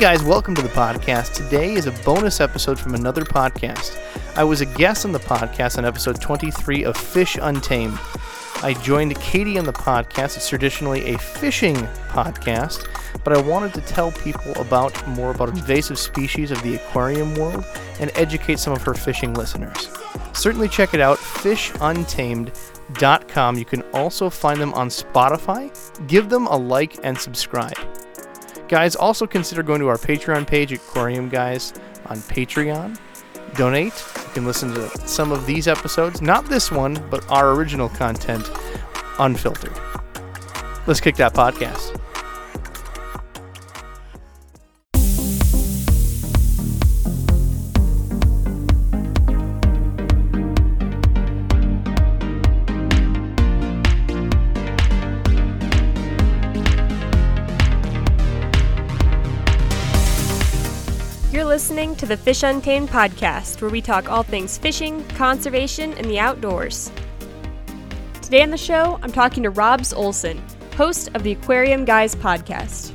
Guys, welcome to the podcast. Today is a bonus episode from another podcast. I was a guest on the podcast on episode 23 of Fish Untamed. I joined Katie on the podcast. It's traditionally a fishing podcast, but I wanted to tell people about more about invasive species of the aquarium world and educate some of her fishing listeners. Certainly check it out, fishuntamed.com. You can also find them on Spotify. Give them a like and subscribe. Guys, also consider going to our Patreon page, at Aquarium Guys, on Patreon. Donate. You can listen to some of these episodes, not this one, but our original content, unfiltered. Let's kick that podcast. To the Fish Untamed podcast, where we talk all things fishing, conservation, and the outdoors. Today on the show, I'm talking to Robs Olson, host of the Aquarium Guys podcast.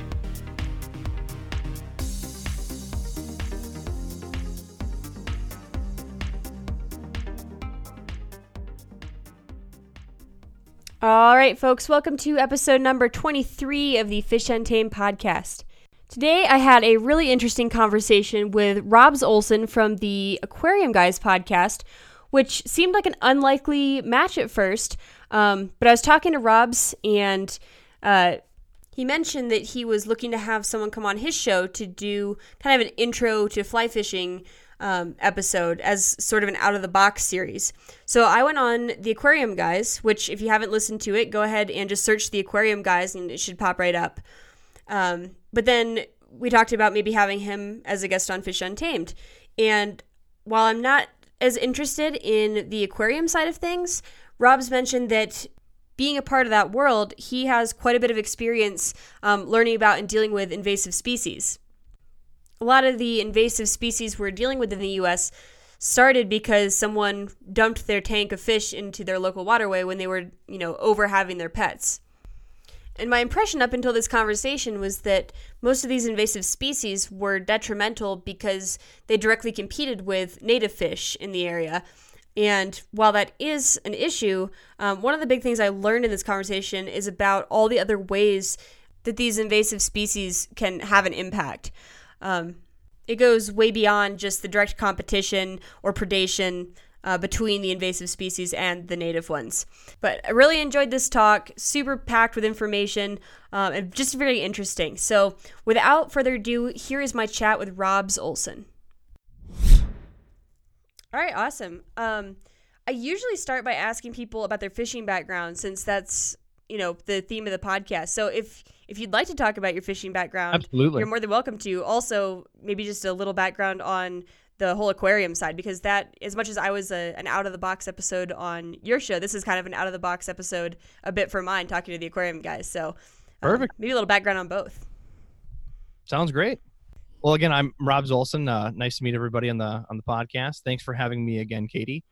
All right, folks, welcome to episode number 23 of the Fish Untamed podcast. Today, I had a really interesting conversation with Robs Olson from the Aquarium Guys podcast, which seemed like an unlikely match at first. Um, but I was talking to Robs, and uh, he mentioned that he was looking to have someone come on his show to do kind of an intro to fly fishing um, episode as sort of an out of the box series. So I went on the Aquarium Guys, which, if you haven't listened to it, go ahead and just search the Aquarium Guys and it should pop right up. Um, but then we talked about maybe having him as a guest on Fish Untamed. And while I'm not as interested in the aquarium side of things, Rob's mentioned that being a part of that world, he has quite a bit of experience um, learning about and dealing with invasive species. A lot of the invasive species we're dealing with in the US started because someone dumped their tank of fish into their local waterway when they were, you know, over having their pets. And my impression up until this conversation was that most of these invasive species were detrimental because they directly competed with native fish in the area. And while that is an issue, um, one of the big things I learned in this conversation is about all the other ways that these invasive species can have an impact. Um, it goes way beyond just the direct competition or predation uh, between the invasive species and the native ones. But I really enjoyed this talk, super packed with information, um, and just very interesting. So, without further ado, here is my chat with Robs Olson. All right, awesome. Um, I usually start by asking people about their fishing background since that's you know the theme of the podcast. So if if you'd like to talk about your fishing background, Absolutely. you're more than welcome to. Also, maybe just a little background on the whole aquarium side because that as much as I was a, an out of the box episode on your show, this is kind of an out of the box episode a bit for mine talking to the aquarium guys. So um, Perfect. maybe a little background on both. Sounds great. Well, again, I'm Rob Olson. Uh, nice to meet everybody on the on the podcast. Thanks for having me again, Katie.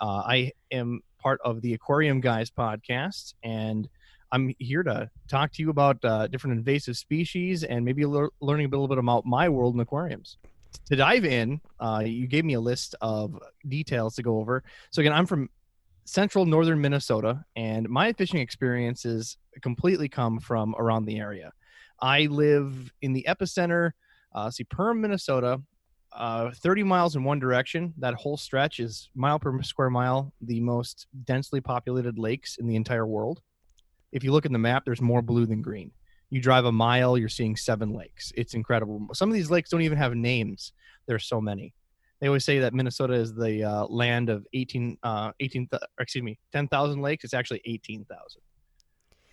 Uh, I am part of the Aquarium Guys podcast, and I'm here to talk to you about uh, different invasive species and maybe lear- learning a little bit about my world in aquariums. To dive in, uh, you gave me a list of details to go over. So again, I'm from central northern Minnesota, and my fishing experiences completely come from around the area. I live in the epicenter. Uh, see, Perham, Minnesota, uh, 30 miles in one direction. That whole stretch is mile per square mile, the most densely populated lakes in the entire world. If you look at the map, there's more blue than green. You drive a mile, you're seeing seven lakes. It's incredible. Some of these lakes don't even have names. There's so many. They always say that Minnesota is the uh, land of 18, uh, 18, th- or excuse me, 10,000 lakes. It's actually 18,000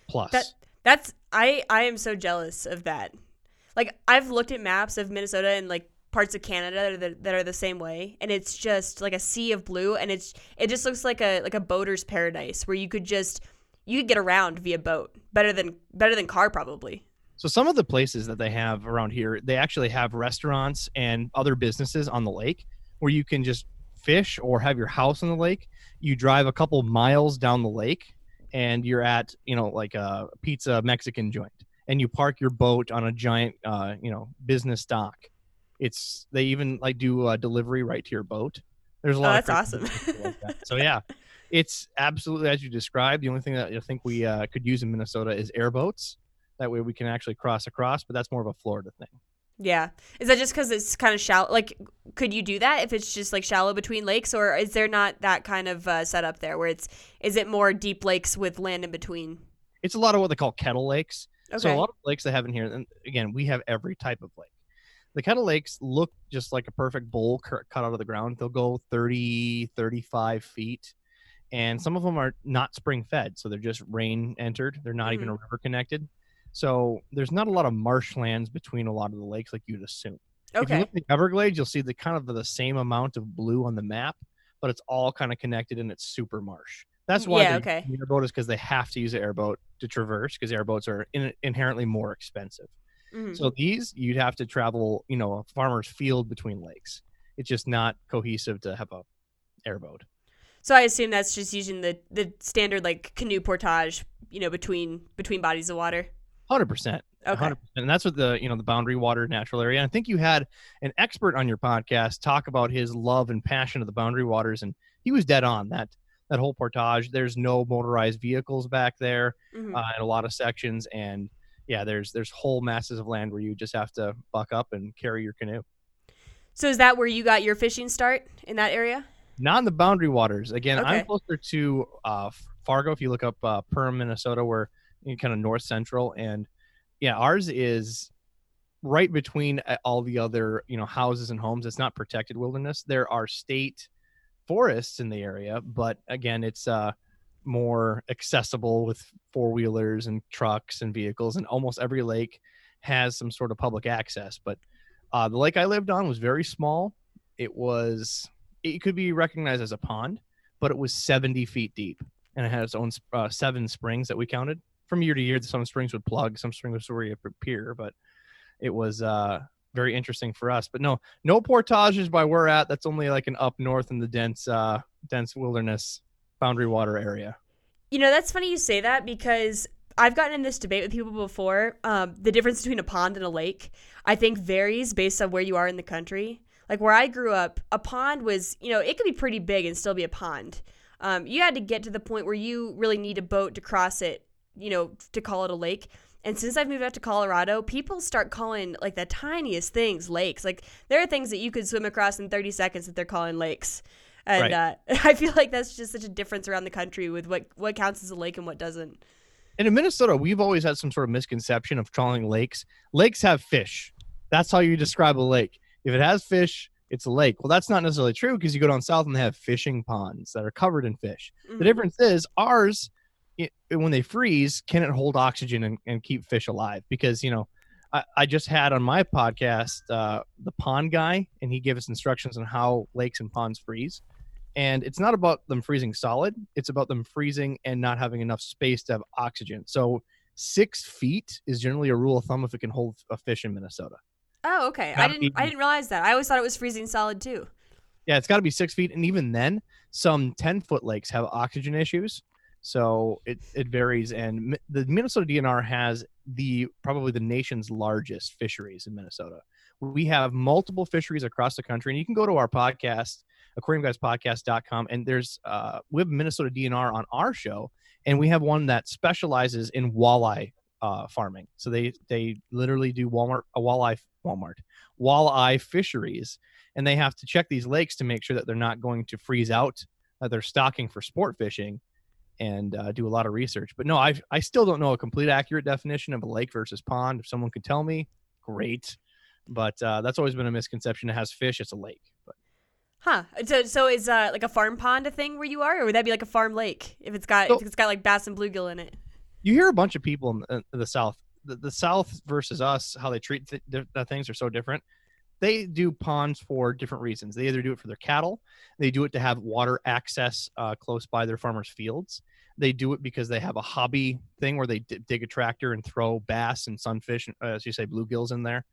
plus. That that's I I am so jealous of that. Like I've looked at maps of Minnesota and like parts of Canada that are the, that are the same way, and it's just like a sea of blue, and it's it just looks like a like a boater's paradise where you could just you could get around via boat better than better than car probably. So some of the places that they have around here, they actually have restaurants and other businesses on the lake where you can just fish or have your house on the lake. You drive a couple miles down the lake and you're at, you know, like a pizza Mexican joint. and you park your boat on a giant, uh, you know, business dock. It's they even like do a delivery right to your boat. There's a Oh, lot. that's of awesome. like that. So yeah, it's absolutely as you described. The only thing that I think we uh, could use in Minnesota is airboats. That way we can actually cross across, but that's more of a Florida thing. Yeah. Is that just because it's kind of shallow? Like, could you do that if it's just like shallow between lakes, or is there not that kind of uh, setup there where it's is it more deep lakes with land in between? It's a lot of what they call kettle lakes. Okay. So a lot of lakes they have in here, and again, we have every type of lake. The kettle lakes look just like a perfect bowl cut out of the ground. They'll go 30, 35 feet. And some of them are not spring fed. So they're just rain entered. They're not even a river connected. So there's not a lot of marshlands between a lot of the lakes like you'd assume. okay. If you look at the Everglades, you'll see the kind of the same amount of blue on the map, but it's all kind of connected and it's super marsh. That's why Yeah, they okay. airboat is because they have to use an airboat to traverse because airboats are in, inherently more expensive. Mhm. So these you'd have to travel, you know, a farmer's field between lakes. It's just not cohesive to have a airboat. So I assume that's just using the the standard like canoe portage, you know, between between bodies of water. Hundred percent. Okay. 100%. And that's what the you know the boundary water natural area. And I think you had an expert on your podcast talk about his love and passion of the boundary waters, and he was dead on that that whole portage. There's no motorized vehicles back there Mhm. uh, in a lot of sections, and yeah, there's there's whole masses of land where you just have to buck up and carry your canoe. So is that where you got your fishing start in that area? Not in the boundary waters. Again, Okay. I'm closer to uh, Fargo. If you look up uh, Perham, Minnesota, we're kind of north central, and yeah, ours is right between uh, all the other you know houses and homes. It's not protected wilderness. There are state forests in the area, but again, it's uh, more accessible with four wheelers and trucks and vehicles. And almost every lake has some sort of public access. But uh, the lake I lived on was very small. It was it could be recognized as a pond, but it was 70 feet deep, and it had its own uh, seven springs that we counted. From year to year, some springs would plug, some springs would appear, but it was uh, very interesting for us. But no, no portages by where we're at. That's only like an up north in the dense, uh, dense wilderness boundary water area. You know, that's funny you say that because I've gotten in this debate with people before. Um, the difference between a pond and a lake, I think, varies based on where you are in the country. Like where I grew up, a pond was, you know, it could be pretty big and still be a pond. Um, you had to get to the point where you really need a boat to cross it, you know, to call it a lake. And since I've moved out to Colorado, people start calling like the tiniest things lakes. Like there are things that you could swim across in 30 seconds that they're calling lakes. And Right. uh, I feel like that's just such a difference around the country with what what counts as a lake and what doesn't. And in Minnesota, we've always had some sort of misconception of calling lakes. Lakes have fish. That's how you describe a lake. If it has fish, it's a lake. Well, that's not necessarily true because you go down south and they have fishing ponds that are covered in fish. Mhm. The difference is ours, it, when they freeze, can it hold oxygen and, and keep fish alive? Because, you know, I, I just had on my podcast uh, the pond guy, and he gave us instructions on how lakes and ponds freeze. And it's not about them freezing solid, it's about them freezing and not having enough space to have oxygen. So, six feet is generally a rule of thumb if it can hold a fish in Minnesota. Oh, okay. I didn't I didn't realize that. I always thought it was freezing solid too. Yeah, it's got to be six feet, and even then, some ten foot lakes have oxygen issues, so it it varies. And the Minnesota DNR has the probably the nation's largest fisheries in Minnesota. We have multiple fisheries across the country, and you can go to our podcast, aquariumguyspodcast.com, and there's uh, we have Minnesota DNR on our show, and we have one that specializes in walleye uh, farming. So they they literally do Walmart a walleye Walmart walleye fisheries and they have to check these lakes to make sure that they're not going to freeze out that they're stocking for sport fishing and uh, do a lot of research. But no I, I still don't know a complete accurate definition of a lake versus pond. If someone could tell me great. But uh, that's always been a misconception. It has fish it's a lake. But Huh. So so is uh like a farm pond a thing where you are, or would that be like a farm lake if it's got So- if it's got like bass and bluegill in it? you hear a bunch of people in the, in the south the, the south versus us how they treat th- th- things are so different. They do ponds for different reasons. They either do it for their cattle they do it to have water access uh, close by their farmers fields. They do it because they have a hobby thing where they d- dig a tractor and throw bass and sunfish uh, as you say bluegills in there.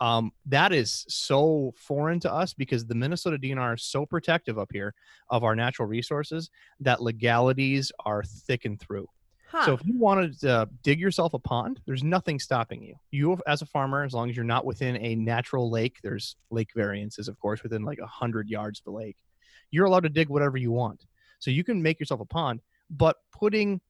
Um, that is so foreign to us because the minnesota dnr is so protective up here of our natural resources that legalities are thick and through Huh. So if you wanted to uh, dig yourself a pond, there's nothing stopping you. You, as a farmer, as long as you're not within a natural lake, there's lake variances, of course, within like a hundred yards of the lake. You're allowed to dig whatever you want. So you can make yourself a pond, but putting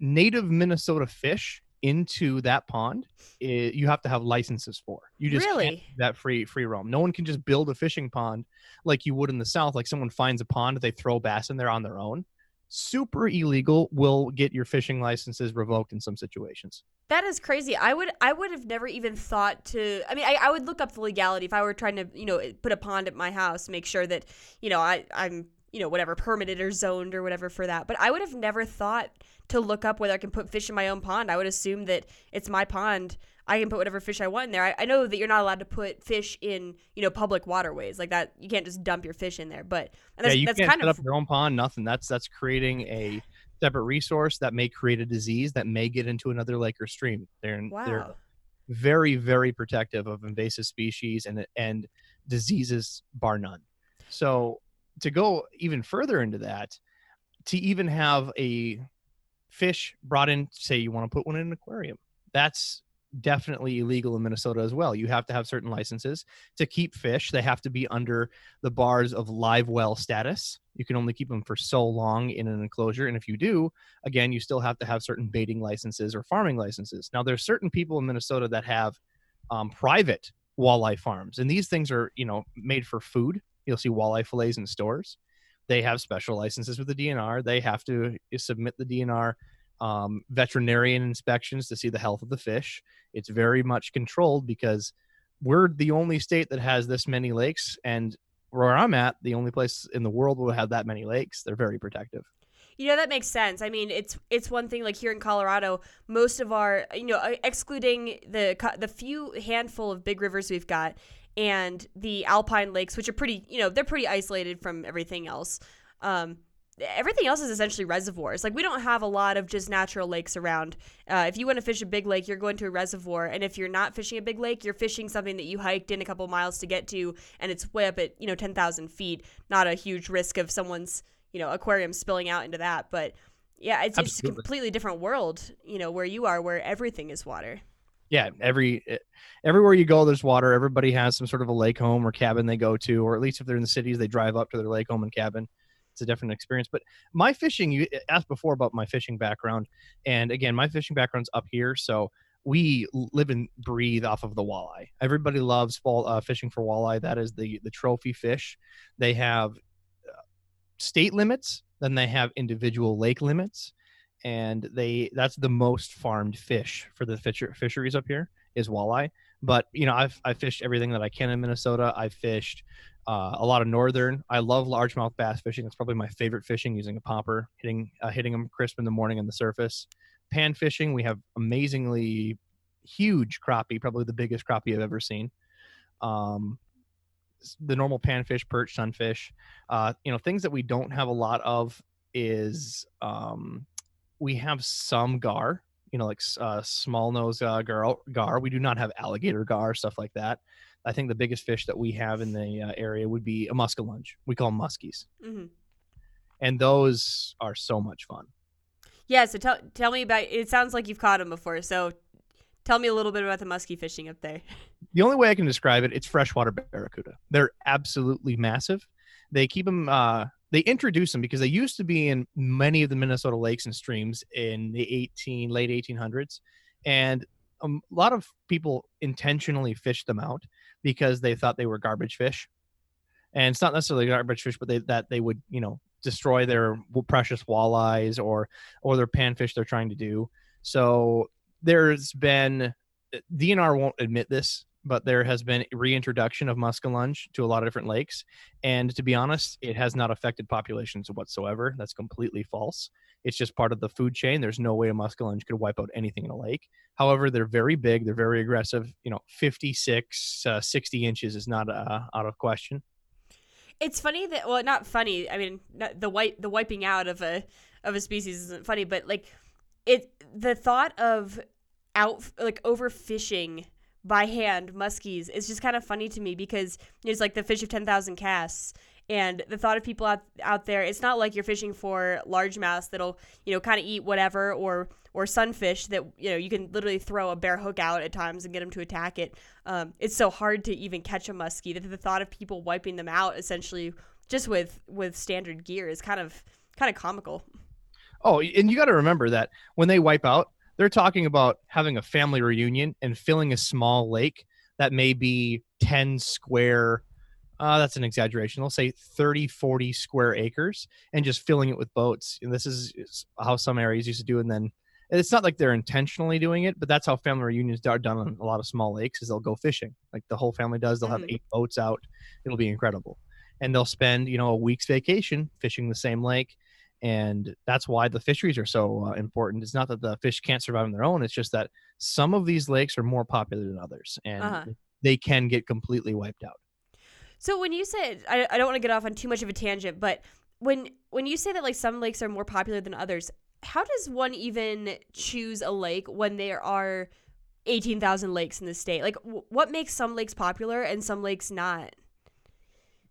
native Minnesota fish into that pond, i you have to have licenses for. You just really? that free free roam. No one can just build a fishing pond like you would in the South. Like someone finds a pond, they throw bass in there on their own. Super illegal. Will get your fishing licenses revoked in some situations. That is crazy. I would I would have never even thought to I mean I, I would look up the legality if I were trying to, you know, eh, put a pond at my house, make sure that, you know, I, I'm you know, whatever, permitted or zoned or whatever for that. But I would have never thought to look up whether I can put fish in my own pond. I would assume that it's my pond. I can put whatever fish I want in there. I, I know that you're not allowed to put fish in, you know, public waterways like that. You can't just dump your fish in there. But and yeah, that's, you that's can't kind set of up your own pond. Nothing. That's that's creating a separate resource that may create a disease that may get into another lake or stream. They're they're very very protective of invasive species and and diseases bar none. So to go even further into that, to even have a fish brought in, say you want to put one in an aquarium, that's definitely illegal in Minnesota as well. You have to have certain licenses to keep fish. They have to be under the bars of live well status. You can only keep them for so long in an enclosure. And if you do, again, you still have to have certain baiting licenses or farming licenses. Now, there's certain people in Minnesota that have um, private walleye farms, and these things are, you know, made for food. You'll see walleye fillets in stores. They have special licenses with the DNR. They have to submit the DNR um, veterinarian inspections to see the health of the fish. It's very much controlled because we're the only state that has this many lakes, and where I'm at, the only place in the world will have that many lakes. They're very protective. You know that makes sense. I mean, it's it's one thing like here in Colorado, most of our you know excluding the the few handful of big rivers we've got and the alpine lakes, which are pretty you know they're pretty isolated from everything else. Um, everything else is essentially reservoirs. Like we don't have a lot of just natural lakes around. Uh, if you want to fish a big lake, you're going to a reservoir, and if you're not fishing a big lake, you're fishing something that you hiked in a couple miles to get to, and it's way up at you know ten thousand feet. Not a huge risk of someone's you know aquarium spilling out into that, but yeah, it's, just a completely different world. You know where you are, where everything is water. Yeah, every everywhere you go, there's water. Everybody has some sort of a lake home or cabin they go to, or at least if they're in the cities, they drive up to their lake home and cabin. It's a different experience. But my fishing, you asked before about my fishing background, and again, my fishing background's up here, so we live and breathe off of the walleye. Everybody loves fall, uh, fishing for walleye. That is the the trophy fish. They have uh, state limits, then they have individual lake limits, and they that's the most farmed fish for the fisher, fisheries up here is walleye. But you know, I've I fished everything that I can in Minnesota. I've fished uh, a lot of northern. I love largemouth bass fishing. It's probably my favorite fishing using a popper, hitting uh, hitting them crisp in the morning on the surface. Pan fishing, we have amazingly huge crappie, probably the biggest crappie I've ever seen. Um, the normal panfish, perch, sunfish. Uh, you know, things that we don't have a lot of is um, we have some gar. You know, like uh, small nose uh, gar. Gar. We do not have alligator gar, stuff like that. I think the biggest fish that we have in the uh, area would be a muskellunge. We call them muskies, hmm and those are so much fun. Yeah. So tell tell me about. It sounds like you've caught them before. So tell me a little bit about the muskie fishing up there. the only way I can describe it, it's freshwater barracuda. They're absolutely massive. They keep them. Uh, they introduce them because they used to be in many of the Minnesota lakes and streams in the 18 late 1800s, and Um, a lot of people intentionally fished them out because they thought they were garbage fish, and it's not necessarily garbage fish, but they that they would you know destroy their precious walleyes or or their panfish they're trying to do. So there's been eh, DNR won't admit this, but there has been reintroduction of muskellunge to a lot of different lakes, and to be honest, it has not affected populations whatsoever. That's completely false. It's just part of the food chain. There's no way a muskellunge could wipe out anything in a lake. However, they're very big. They're very aggressive. You know, 56, uh, 60 inches is not uh, out of question. It's funny that well, not funny. I mean, the white the wiping out of a of a species isn't funny, but like it the thought of out like overfishing by hand muskies is just kind of funny to me because it's like the fish of ten thousand casts, And the thought of people out out there, it's not like you're fishing for largemouth that'll you know kind of eat whatever or or sunfish that you know you can literally throw a bare hook out at times and get them to attack it. Um, it's so hard to even catch a muskie that the thought of people wiping them out essentially just with with standard gear is kind of kind of comical. Oh, and you got to remember that when they wipe out, they're talking about having a family reunion and filling a small lake that may be 10 square uh, that's an exaggeration. Let's say 30 40 square acres and just filling it with boats. And this is, how some areas used to do and then it's not like they're intentionally doing it but that's how family reunions are done on a lot of small lakes is they'll go fishing. Like the whole family does they'll have Mhm. eight boats out. It'll be incredible. And they'll spend you know a week's vacation fishing the same lake and that's why the fisheries are so uh, important it's not that the fish can't survive on their own it's just that some of these lakes are more popular than others and Uh-huh. they can get completely wiped out So when you said I, I don't want to get off on too much of a tangent, but when when you say that like some lakes are more popular than others, how does one even choose a lake when there are 18,000 lakes in the state? Like w- what makes some lakes popular and some lakes not?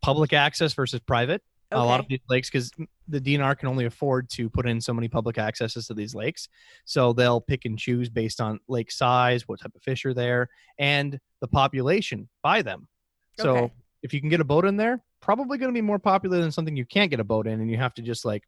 public access versus private a lot of these lakes because the DNR can only afford to put in so many public accesses to these lakes. So they'll pick and choose based on lake size, what type of fish are there, and the population by them. So Okay. if you can get a boat in there, probably going to be more popular than something you can't get a boat in, and you have to just like,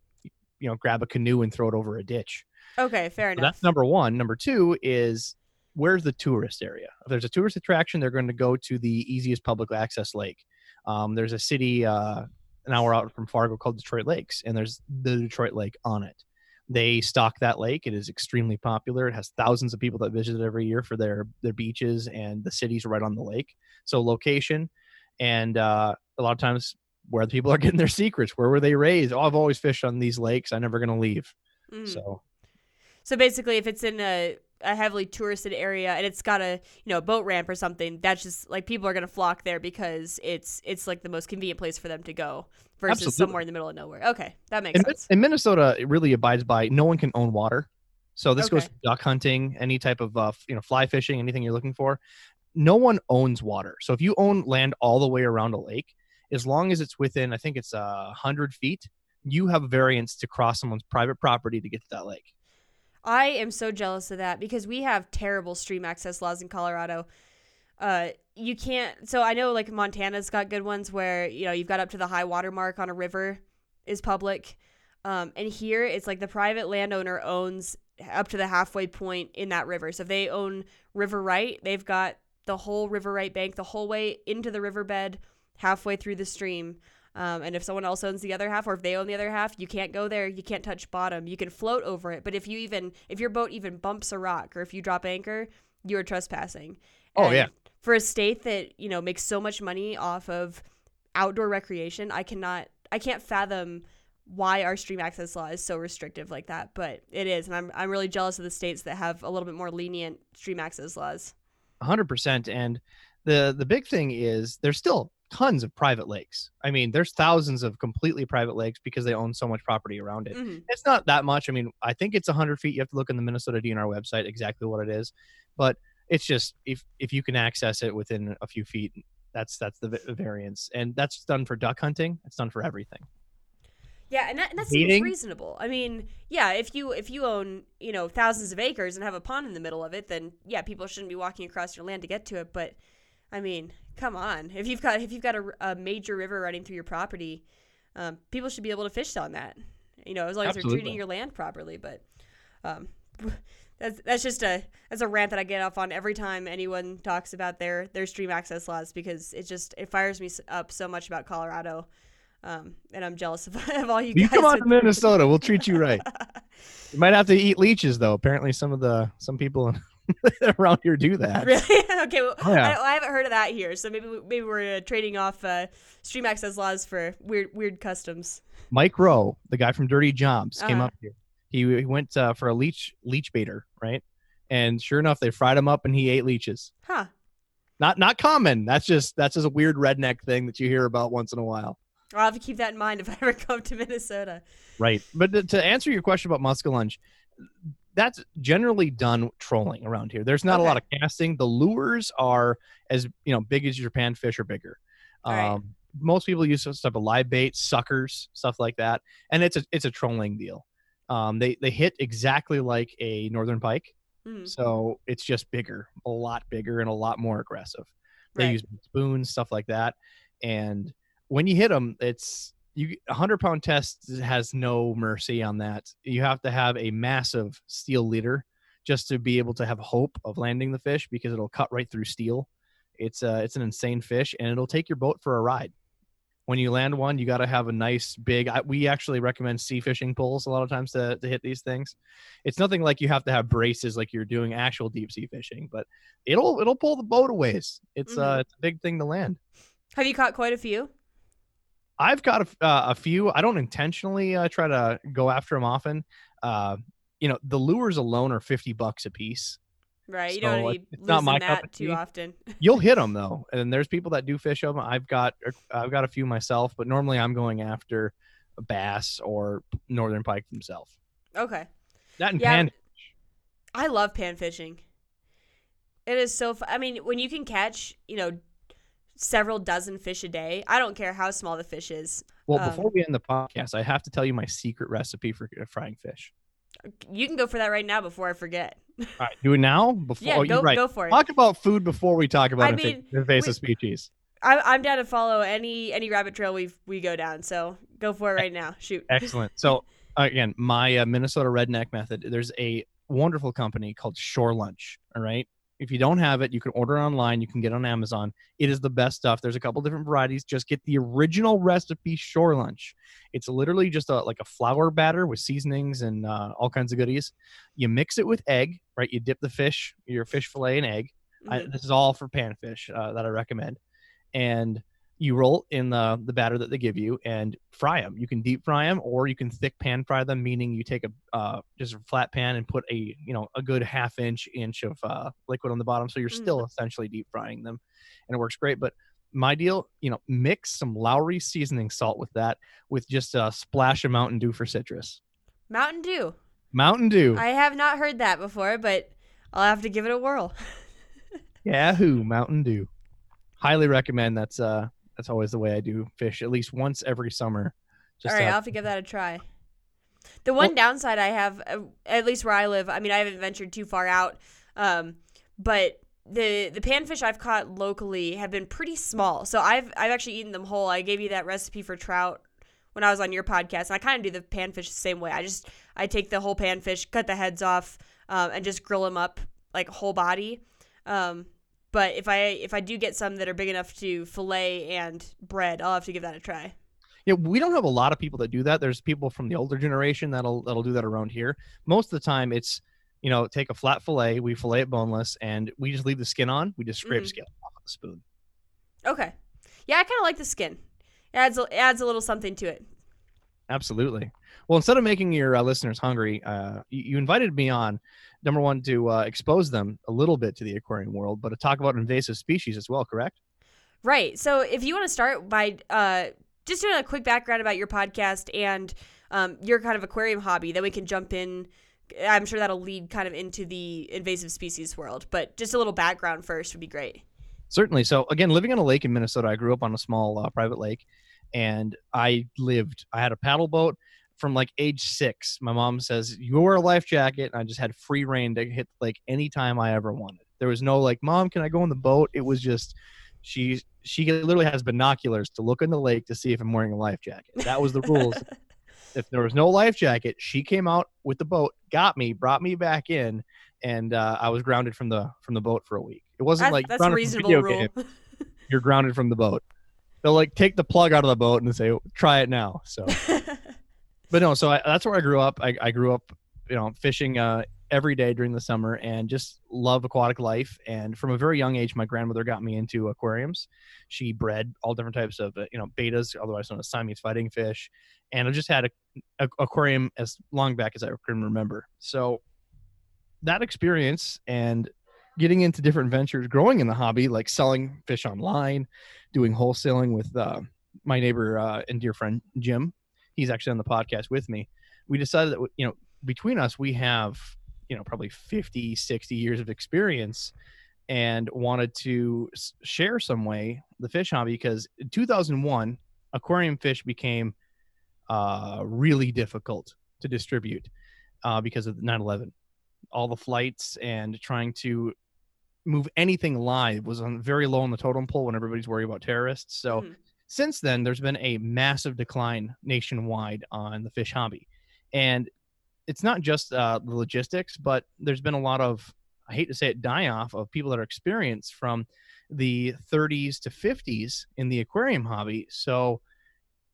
you know, grab a canoe and throw it over a ditch. Okay, fair So enough. that's number one. Number two is where's the tourist area? If there's a tourist attraction, they're going to go to the easiest public access lake. Um, there's a city uh, an hour out from Fargo called Detroit Lakes, and there's the Detroit Lake on it. They stock that lake. It is extremely popular. It has thousands of people that visit it every year for their their beaches, and the cities right on the lake. So location, and uh, a lot of times where the people are getting their secrets. Where were they raised? Oh, I've always fished on these lakes. I'm never going to leave. Mhm. So So basically, if it's in a, a heavily touristed area and it's got a you know boat ramp or something, that's just like people are gonna flock there because it's it's like the most convenient place for them to go versus Absolutely. somewhere in the middle of nowhere. Okay, that makes in, sense. in Minnesota, it really abides by no one can own water. So this goes Okay. to duck hunting, any type of uh, you know fly fishing, anything you're looking for. No one owns water. So if you own land all the way around a lake, as long as it's within, I think it's a uh, hundred feet, you have variance to cross someone's private property to get to that lake. I am so jealous of that because we have terrible stream access laws in Colorado. Uh, you can't. So I know like Montana's got good ones where you know you've got up to the high water mark on a river is public, um, and here it's like the private landowner owns up to the halfway point in that river. So if they own river right, they've got the whole river right bank the whole way into the riverbed, halfway through the stream. Um, and if someone else owns the other half, or if they own the other half, you can't go there. You can't touch bottom. You can float over it, but if you even if your boat even bumps a rock, or if you drop anchor, you are trespassing. Oh, And yeah. For a state that you know makes so much money off of outdoor recreation, I cannot, I can't fathom why our stream access law is so restrictive like that. But it is, and I'm I'm really jealous of the states that have a little bit more lenient stream access laws. hundred percent. And the the big thing is there's still tons of private lakes. I mean, there's thousands of completely private lakes because they own so much property around it. Mhm. It's not that much. I mean, I think it's 100 feet. You have to look in the Minnesota DNR website exactly what it is, but it's just if if you can access it within a few feet, that's that's the variance, and that's done for duck hunting. It's done for everything. Yeah, and that, and that seems reasonable. I mean, yeah, if you if you own you know thousands of acres and have a pond in the middle of it, then yeah, people shouldn't be walking across your land to get to it. But I mean, come on, if you've got if you've got a, a major river running through your property, um, people should be able to fish on that. You know, as long as they're treating your land properly. But um, that's that's just a that's a rant that I get off on every time anyone talks about their their stream access laws because it just it fires me up so much about Colorado. Um, and I'm jealous of, of all you You guys. come on to Minnesota, we'll treat you right. You might have to eat leeches though. Apparently, some of the some people around here do that. Really? okay. Well, Oh, yeah. I, I haven't heard of that here, so maybe maybe we're uh, trading off uh, stream access laws for weird weird customs. Mike Rowe, the guy from Dirty Jobs, came Uh-huh. up here. He, he went uh, for a leech leech baiter, right? And sure enough, they fried him up and he ate leeches. Huh? Not not common. That's just that's just a weird redneck thing that you hear about once in a while. I'll have to keep that in mind if I ever come to Minnesota. Right. But to- to answer your question about muskellunge, that's generally done trolling around here. There's not a lot of casting. The lures are as you know big as your panfish or bigger. All right. Um, most people use some type of live bait, suckers, stuff like that, and it's a it's a trolling deal. Um, they they hit exactly like a northern pike, Mhm. so it's just bigger, a lot bigger, and a lot more aggressive. They Right. use spoons, stuff like that, and when you hit them, it's you. A hundred pound test has no mercy on that. You have to have a massive steel leader just to be able to have hope of landing the fish because it'll cut right through steel. It's uh, it's an insane fish, and it'll take your boat for a ride. When you land one, you got to have a nice big. I, we actually recommend sea fishing poles a lot of times to, to hit these things. It's nothing like you have to have braces like you're doing actual deep sea fishing, but it'll it'll pull the boat a ways. It's uh Mhm. it's a big thing to land. Have you caught quite a few? I've got a, uh, a few. I don't intentionally uh, try to go after them often. Uh, you know, the lures alone are fifty bucks a piece. Right. You So, don't want to it's be not losing my that too often. You'll hit them though, and there's people that do fish them. I've got I've got a few myself, but normally I'm going after bass or northern pike themselves. okay. That and Yeah. pan. I love pan fishing. It is so fun. I mean, when you can catch, you know, several dozen fish a day, I don't care how small the fish is. Well, um, before we end the podcast, I have to tell you my secret recipe for frying fish. You can go for that right now before I forget. All right, do it now. Before Yeah, oh, go right. go for it. Talk about food before we talk about I mean, invasive we- species. I, I'm down to follow any any rabbit trail we we go down. So go for it right now. Shoot. Excellent. So again, my uh, Minnesota redneck method. There's a wonderful company called Shore Lunch. All right. If you don't have it, you can order it online. You can get it on Amazon. It is the best stuff. There's a couple different varieties. Just get the original recipe Shore Lunch. It's literally just a like a flour batter with seasonings and uh, all kinds of goodies. You mix it with egg, right? You dip the fish, your fish fillet in egg. I, Mhm. this is all for panfish uh, that I recommend. And you roll in the the batter that they give you and fry them. You can deep fry them or you can thick pan fry them, meaning you take a uh, just a flat pan and put a you know a good half inch inch of uh, liquid on the bottom, so you're Mhm. still essentially deep frying them, and it works great. But my deal, you know, mix some Lawry seasoning salt with that, with just a splash of Mountain Dew for citrus. Mountain Dew. Mountain Dew, I have not heard that before, but I'll have to give it a whirl. Yahoo, Mountain Dew. Highly recommend. That's uh that's always the way I do fish at least once every summer. Just All right, I'll have- to give that a try. The one downside I have, uh, at least where I live, I mean, I haven't ventured too far out, um, but the the panfish I've caught locally have been pretty small. So I've I've actually eaten them whole. I gave you that recipe for trout when I was on your podcast, and I kind of do the panfish the same way. I just I take the whole panfish, cut the heads off, um, and just grill them up like whole body. Um, but if I if I do get some that are big enough to fillet and bread, I'll have to give that a try. Yeah, we don't have a lot of people that do that. There's people from the older generation that'll that'll do that around here. Most of the time, it's you know take a flat fillet, we fillet it boneless, and we just leave the skin on. We just scrape Mhm. scale off with the spoon. Okay. Yeah, I kind of like the skin. It adds a, adds a little something to it. Absolutely. Well, instead of making your uh, listeners hungry, uh, you, you invited me on. Number one, to uh, expose them a little bit to the aquarium world, but to talk about invasive species as well. Correct? Right. So if you want to start by uh, just doing a quick background about your podcast and um, your kind of aquarium hobby, then we can jump in. I'm sure that'll lead kind of into the invasive species world, but just a little background first would be great. Certainly. So again, living on a lake in Minnesota, I grew up on a small uh, private lake, and I lived. I had a paddle boat from like age six. My mom says you wear a life jacket, and I just had free reign to hit the lake anytime I ever wanted. There was no like, mom, can I go in the boat? It was just she she literally has binoculars to look in the lake to see if I'm wearing a life jacket. That was the rules. if there was no life jacket, she came out with the boat, got me, brought me back in, and uh, I was grounded from the from the boat for a week. It wasn't That's, like that's a reasonable video rule. game you're grounded from the boat. They'll like take the plug out of the boat and say, "Try it now." So, but no, so I, that's where I grew up. I, I grew up, you know, fishing uh, every day during the summer and just love aquatic life. And from a very young age, my grandmother got me into aquariums. She bred all different types of, uh, you know, bettas, otherwise known as Siamese fighting fish, and I just had a, a aquarium as long back as I can remember. So that experience and getting into different ventures, growing in the hobby, like selling fish online, doing wholesaling with uh, my neighbor uh, and dear friend Jim. He's actually on the podcast with me. We decided that you know between us we have you know probably 50 60 years of experience and wanted to share some way the fish hobby because in 2001 aquarium fish became uh, really difficult to distribute uh, because of 9/11. All the flights and trying to move anything live was on very low on the totem pole when everybody's worried about terrorists. So Mhm. Since then, there's been a massive decline nationwide on the fish hobby, and it's not just uh, the logistics, but there's been a lot of I hate to say it die off of people that are experienced from the 30s to 50s in the aquarium hobby. So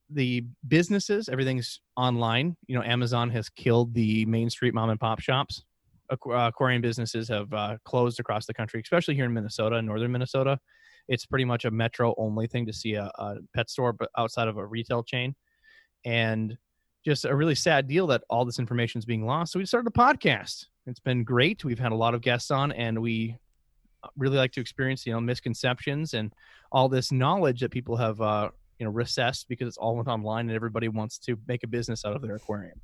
the businesses, everything's online. You know, Amazon has killed the main street mom and pop shops. Aqu- uh, aquarium businesses have uh, closed across the country, especially here in Minnesota, northern Minnesota. It's pretty much a metro only thing to see a, a pet store, but outside of a retail chain. And just a really sad deal that all this information is being lost. So we started a podcast. It's been great. We've had a lot of guests on, and we really like to experience, you know, misconceptions and all this knowledge that people have, uh, you know, recessed because it's all went online and everybody wants to make a business out of their aquarium.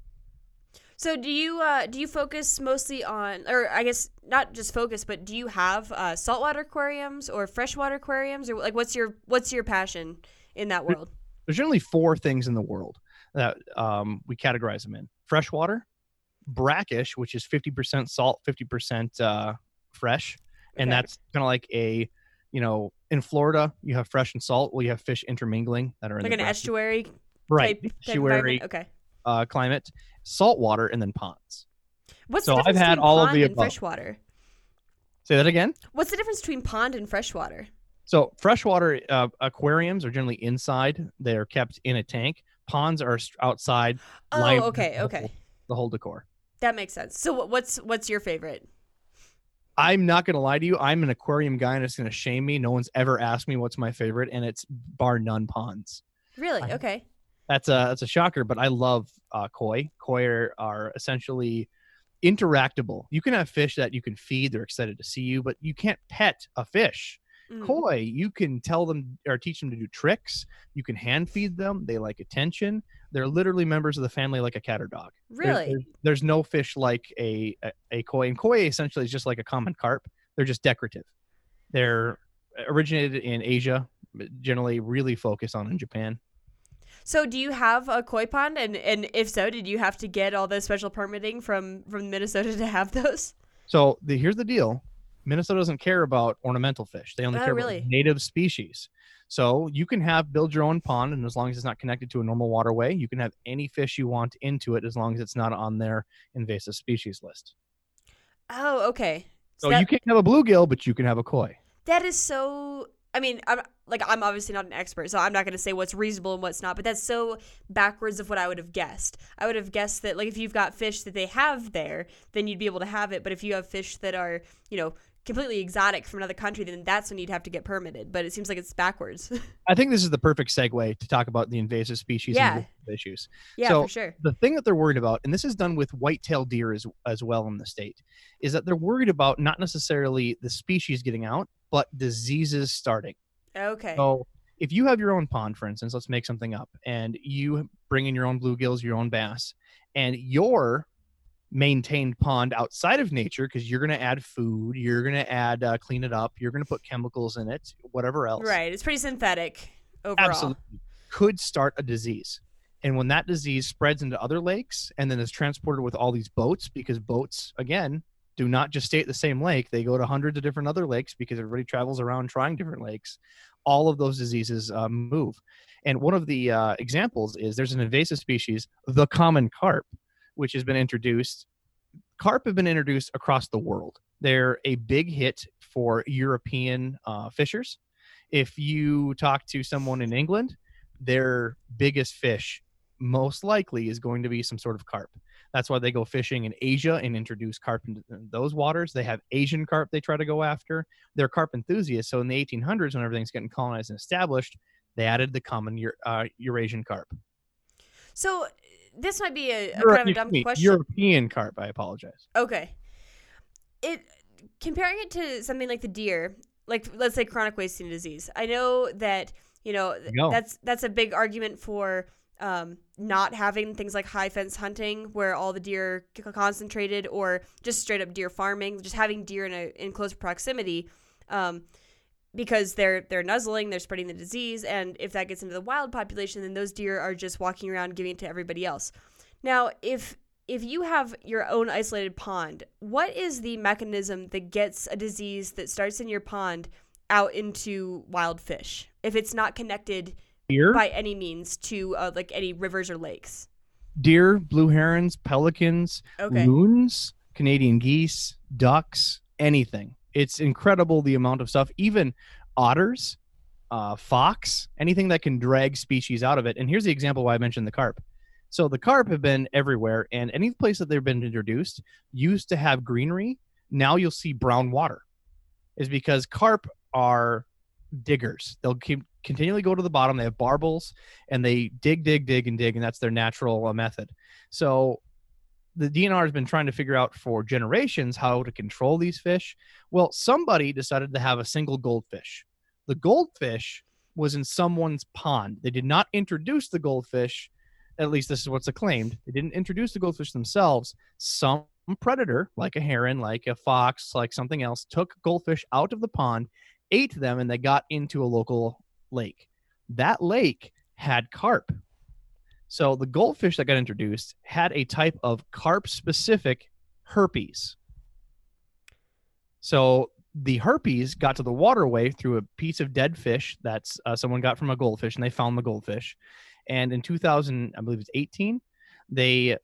So do you uh, do you focus mostly on, or I guess not just focus, but do you have uh, saltwater aquariums or freshwater aquariums, or like what's your what's your passion in that world? There's generally four things in the world that um, we categorize them in: freshwater, brackish, which is 50% salt, 50% uh, fresh, and Okay. that's kind of like a, you know, in Florida you have fresh and salt. Well, you have fish intermingling that are in like the an brackish- estuary right type, type estuary? Okay. uh, climate, salt water, and then ponds. What's So the I've difference had between all of the and above. freshwater? Say that again. What's the difference between pond and freshwater? So freshwater uh, aquariums are generally inside; they're kept in a tank. Ponds are outside. Oh, lined okay, the okay, whole- The whole decor. that makes sense. So what's what's your favorite? I'm not gonna lie to you. I'm an aquarium guy, and it's gonna shame me. No one's ever asked me what's my favorite, and it's bar none ponds. Really? I- Okay. That's a that's a shocker, but I love uh, koi. Koi are, are essentially interactable. You can have fish that you can feed; they're excited to see you, but you can't pet a fish. Mm. koi you can tell them or teach them to do tricks you can hand feed them they like attention they're literally members of the family like a cat or dog Really? there's, there's no fish like a, a a koi and koi essentially is just like a common carp they're just decorative they're originated in asia generally really focused on in japan So do you have a koi pond and and if so, did you have to get all the special permitting from from Minnesota to have those? so the, here's the deal minnesota doesn't care about ornamental fish they only Oh, care really? about native species so you can have build your own pond and as long as it's not connected to a normal waterway you can have any fish you want into it as long as it's not on their invasive species list Oh, okay. so that, you can't have a bluegill but you can have a koi that is so I mean, I'm like I'm obviously not an expert, so I'm not going to say what's reasonable and what's not, but that's so backwards of what I would have guessed. I would have guessed that like if you've got fish that they have there, then you'd be able to have it, but if you have fish that are, you know, completely exotic from another country, then that's when you'd have to get permitted, but it seems like it's backwards. i think this is the perfect segue to talk about the invasive species Yeah. and issues yeah, So- for sure. the thing that they're worried about, and this is done with white-tailed deer as as well in the state, is that they're worried about not necessarily the species getting out, but diseases starting. Okay. So if you have your own pond, for instance, let's make something up, and you bring in your own bluegills, your own bass, and your maintained pond outside of nature because you're going to add food, you're going to add uh, clean it up, you're going to put chemicals in it, whatever else. Right. It's pretty synthetic overall. Absolutely. Could start a disease. And when that disease spreads into other lakes and then is transported with all these boats, because boats, again, do not just stay at the same lake, they go to hundreds of different other lakes because everybody travels around trying different lakes. All of those diseases uh, move. And one of the uh, examples is there's an invasive species, the common carp, which has been introduced. Carp have been introduced across the world. They're a big hit for European uh, fishers. If you talk to someone in England, their biggest fish most likely is going to be some sort of carp. That's why they go fishing in Asia and introduce carp into those waters. They have Asian carp they try to go after. They're carp enthusiasts. So in the 1800s, when everything's getting colonized and established, they added the common uh, Eurasian carp. So this might be a, a Euro- kind of a dumb question. European carp. I apologize. Okay. It comparing it to something like the deer, like let's say chronic wasting disease. I know that you know you go. that's that's a big argument for um, not having things like high fence hunting where all the deer concentrated, or just straight up deer farming. Just having deer in a in close proximity. Um, because they're they're nuzzling, they're spreading the disease, and if that gets into the wild population, then those deer are just walking around giving it to everybody else. Now, if if you have your own isolated pond, what is the mechanism that gets a disease that starts in your pond out into wild fish if it's not connected Deer, by any means to uh, like any rivers or lakes? deer, blue herons, pelicans, Okay. loons, Canadian geese, ducks, anything. It's incredible the amount of stuff. Even otters, uh, fox, anything that can drag species out of it. And here's the example why I mentioned the carp. So the carp have been everywhere, and any place that they've been introduced used to have greenery. Now you'll see brown water, is because carp are diggers. They'll keep continually go to the bottom. They have barbels, and they dig, dig, dig, and dig, and that's their natural uh, method. So the DNR has been trying to figure out for generations how to control these fish. Well, somebody decided to have a single goldfish. The goldfish was in someone's pond. They did not introduce the goldfish. At least this is what's acclaimed. They didn't introduce the goldfish themselves. Some predator, like a heron, like a fox, like something else, took goldfish out of the pond, ate them, and they got into a local lake. That lake had carp. So the goldfish that got introduced had a type of carp specific herpes. So the herpes got to the waterway through a piece of dead fish that uh, someone got from a goldfish and they found the goldfish. And in 2000, I believe it's 18, they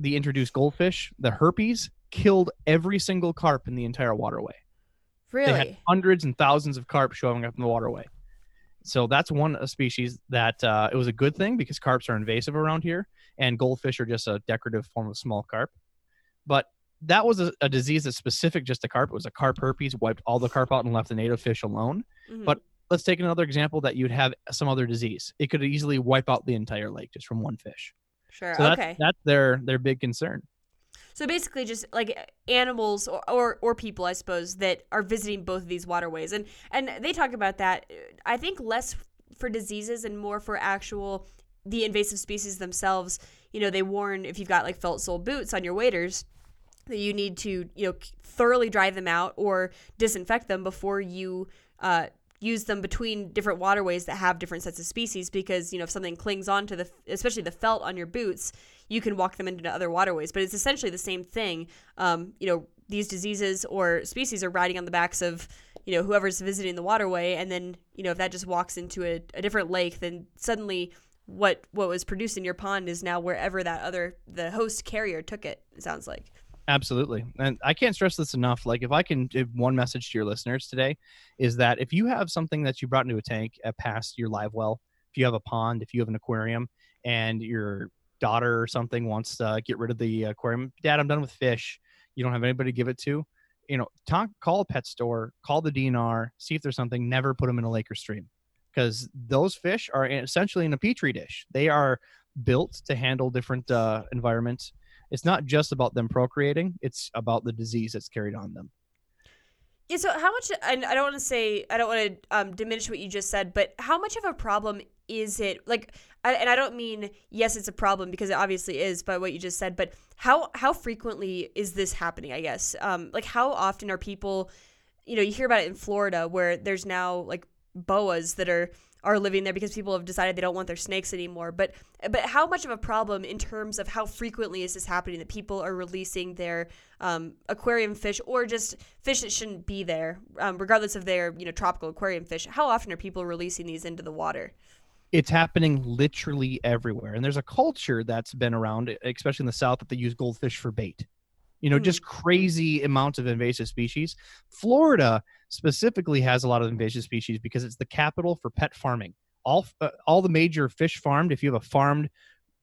the introduced goldfish, the herpes killed every single carp in the entire waterway. They had hundreds and thousands of carp showing up in the waterway. So that's one uh, species that uh, it was a good thing because carps are invasive around here, and goldfish are just a decorative form of small carp. But that was a, a disease that's specific just to carp. It was a carp herpes, wiped all the carp out and left the native fish alone. Mhm. but- Let's take another example that you'd have some other disease. It could easily wipe out the entire lake just from one fish. sure. So that's, okay. that's their their big concern. So basically, just like animals or, or or people, I suppose, that are visiting both of these waterways, and and they talk about that. I think less for diseases and more for actual the invasive species themselves. You know, they warn if you've got like felt sole boots on your waders that you need to you know thoroughly dry them out or disinfect them before you uh, use them between different waterways that have different sets of species because you know if something clings onto the especially the felt on your boots you can walk them into other waterways but it's essentially the same thing um, you know these diseases or species are riding on the backs of you know whoever's visiting the waterway and then you know if that just walks into a, a different lake then suddenly what what was produced in your pond is now wherever that other the host carrier took it it sounds like Absolutely. And I can't stress this enough. Like, if I can give one message to your listeners today, is that if you have something that you brought into a tank past your live well, if you have a pond, if you have an aquarium, and your daughter or something wants to get rid of the aquarium, Dad, I'm done with fish. You don't have anybody to give it to. You know, talk, call a pet store, call the DNR, see if there's something. Never put them in a lake or stream because those fish are essentially in a petri dish. They are built to handle different uh, environments it's not just about them procreating it's about the disease that's carried on them Yeah, so how much, and I don't want to say, I don't want to um, diminish what you just said, but how much of a problem is it? Like, and I don't mean, yes, it's a problem because it obviously is by what you just said, but how, how frequently is this happening, I guess? Um, like, how often are people, you know, you hear about it in Florida where there's now like boas that are, are living there because people have decided they don't want their snakes anymore. But but how much of a problem in terms of how frequently is this happening that people are releasing their um, aquarium fish or just fish that shouldn't be there, um, regardless of their you know tropical aquarium fish? How often are people releasing these into the water? It's happening literally everywhere and there's a culture that's been around especially in the south that they use goldfish for bait. You know Hmm. just crazy amounts of invasive species. Florida specifically has a lot of invasive species because it's the capital for pet farming. All uh, all the major fish farmed if you have a farmed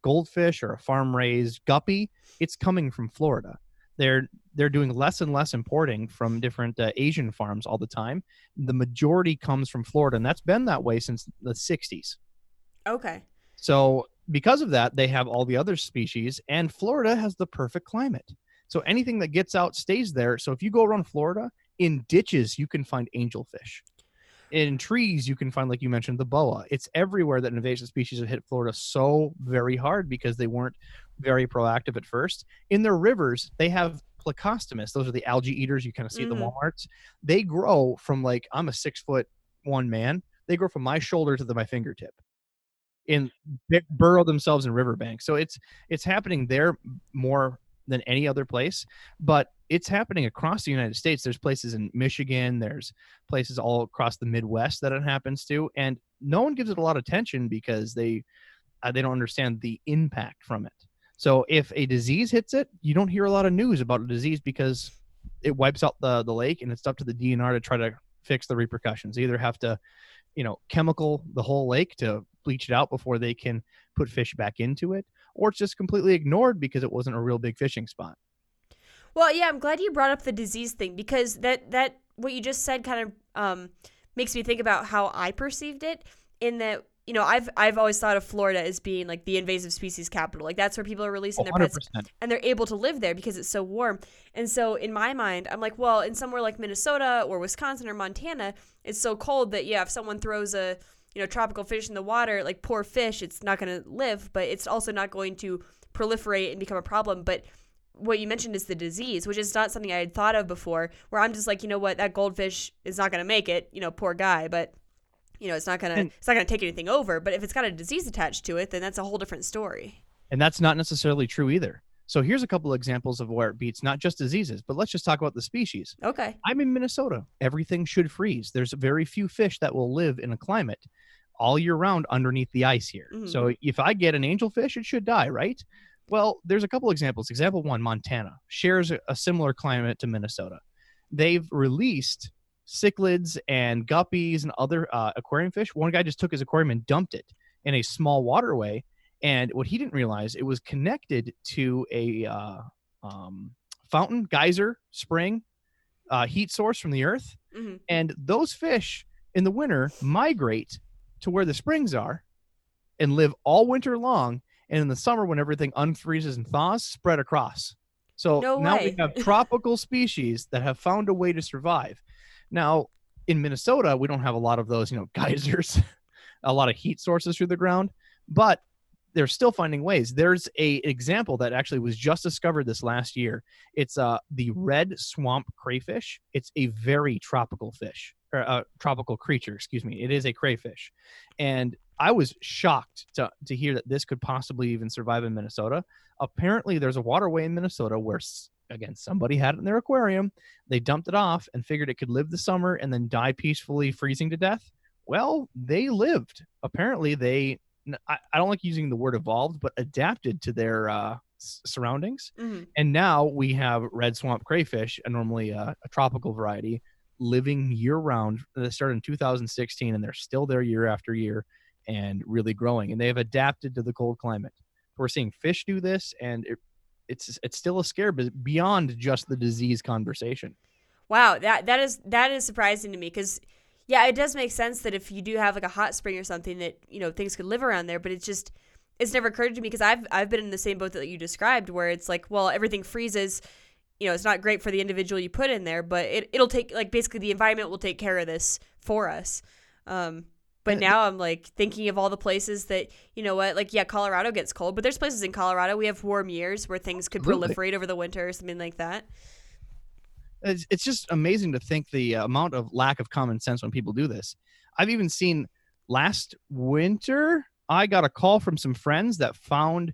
goldfish or a farm raised guppy it's coming from florida. They're they're doing less and less importing from different uh, asian farms all the time. The majority comes from florida and that's been that way since the 60s Okay. so because of that, they have all the other species, and Florida has the perfect climate. So anything that gets out stays there. So if you go around Florida, in ditches you can find angelfish. In trees you can find, like you mentioned, the boa. It's everywhere that invasive species have hit Florida so very hard because they weren't very proactive at first. In their rivers, they have plecostomus, those are the algae eaters you kind of see at the Mhm. Walmarts. They grow from like I'm a six foot one man. They grow from my shoulder to the, my fingertip, bur- burrow themselves in riverbanks. So it's it's happening there more than any other place, but it's happening across the United States. There's places in Michigan. There's places all across the Midwest that it happens to, and no one gives it a lot of attention because they uh, they don't understand the impact from it. So if a disease hits it, you don't hear a lot of news about a disease because it wipes out the the lake, and it's up to the DNR to try to fix the repercussions. They either have to, you know, chemical the whole lake to bleach it out before they can put fish back into it, or it's just completely ignored because it wasn't a real big fishing spot. Well, yeah, I'm glad you brought up the disease thing because that that what you just said kind of um, makes me think about how I perceived it. In that, you know, I've I've always thought of Florida as being like the invasive species capital. Like that's where people are releasing their pets and they're able to live there because it's so warm. And so in my mind, I'm like, well, in somewhere like Minnesota or Wisconsin or Montana, it's so cold that yeah, if someone throws a you know tropical fish in the water, like poor fish, it's not going to live, but it's also not going to proliferate and become a problem. But what you mentioned is the disease, which is not something I had thought of before. Where I'm just like, you know what, that goldfish is not going to make it. You know, poor guy, but. You know, it's not gonna it's not gonna take anything over. But if it's got a disease attached to it, then that's a whole different story. And that's not necessarily true either. So here's a couple of examples of where it beats not just diseases, but let's just talk about the species. Okay. I'm in Minnesota. Everything should freeze. There's very few fish that will live in a climate all year round underneath the ice here. So if I get an angelfish, it should die, right? Well, there's a couple examples. Example one, Montana shares a, a similar climate to Minnesota. They've released cichlids and guppies and other uh, aquarium fish. One guy just took his aquarium and dumped it in a small waterway. And what he didn't realize, it was connected to a uh, um, fountain, geyser, spring, uh, heat source from the earth. hmm And those fish in the winter migrate to where the springs are and live all winter long. And in the summer, when everything unfreezes and thaws, spread across. So No now way. we have tropical species that have found a way to survive. Now, in Minnesota, we don't have a lot of those, you know, geysers, a lot of heat sources through the ground, but they're still finding ways. There's a example that actually was just discovered this last year. It's uh the red swamp crayfish. It's a very tropical fish or uh, tropical creature, excuse me. It is a crayfish, and I was shocked to to hear that this could possibly even survive in Minnesota. Apparently, there's a waterway in Minnesota where again somebody had it in their aquarium. They dumped it off and figured it could live the summer and then die peacefully, freezing to death. Well, they lived. Apparently, they I, I don't like using the word evolved, but adapted to their uh, s- surroundings. hmm And now we have red swamp crayfish, a normally uh, a tropical variety, living year round. They started in 2016, and they're still there year after year, and really growing. And they have adapted to the cold climate. We're seeing fish do this, and it, it's it's still a scare but beyond just the disease conversation. Wow, that that is that is surprising to me because yeah, it does make sense that if you do have like a hot spring or something that you know things could live around there, but it's just it's never occurred to me because I've I've been in the same boat that you described where it's like well everything freezes, you know it's not great for the individual you put in there, but it it'll take like basically the environment will take care of this for us. Um, but now I'm like thinking of all the places that you know what like yeah Colorado gets cold, but there's places in Colorado we have warm years where things could Absolutely. proliferate over the winter or something like that. It's, it's just amazing to think the uh, amount of lack of common sense when people do this. I've even seen last winter, I got a call from some friends that found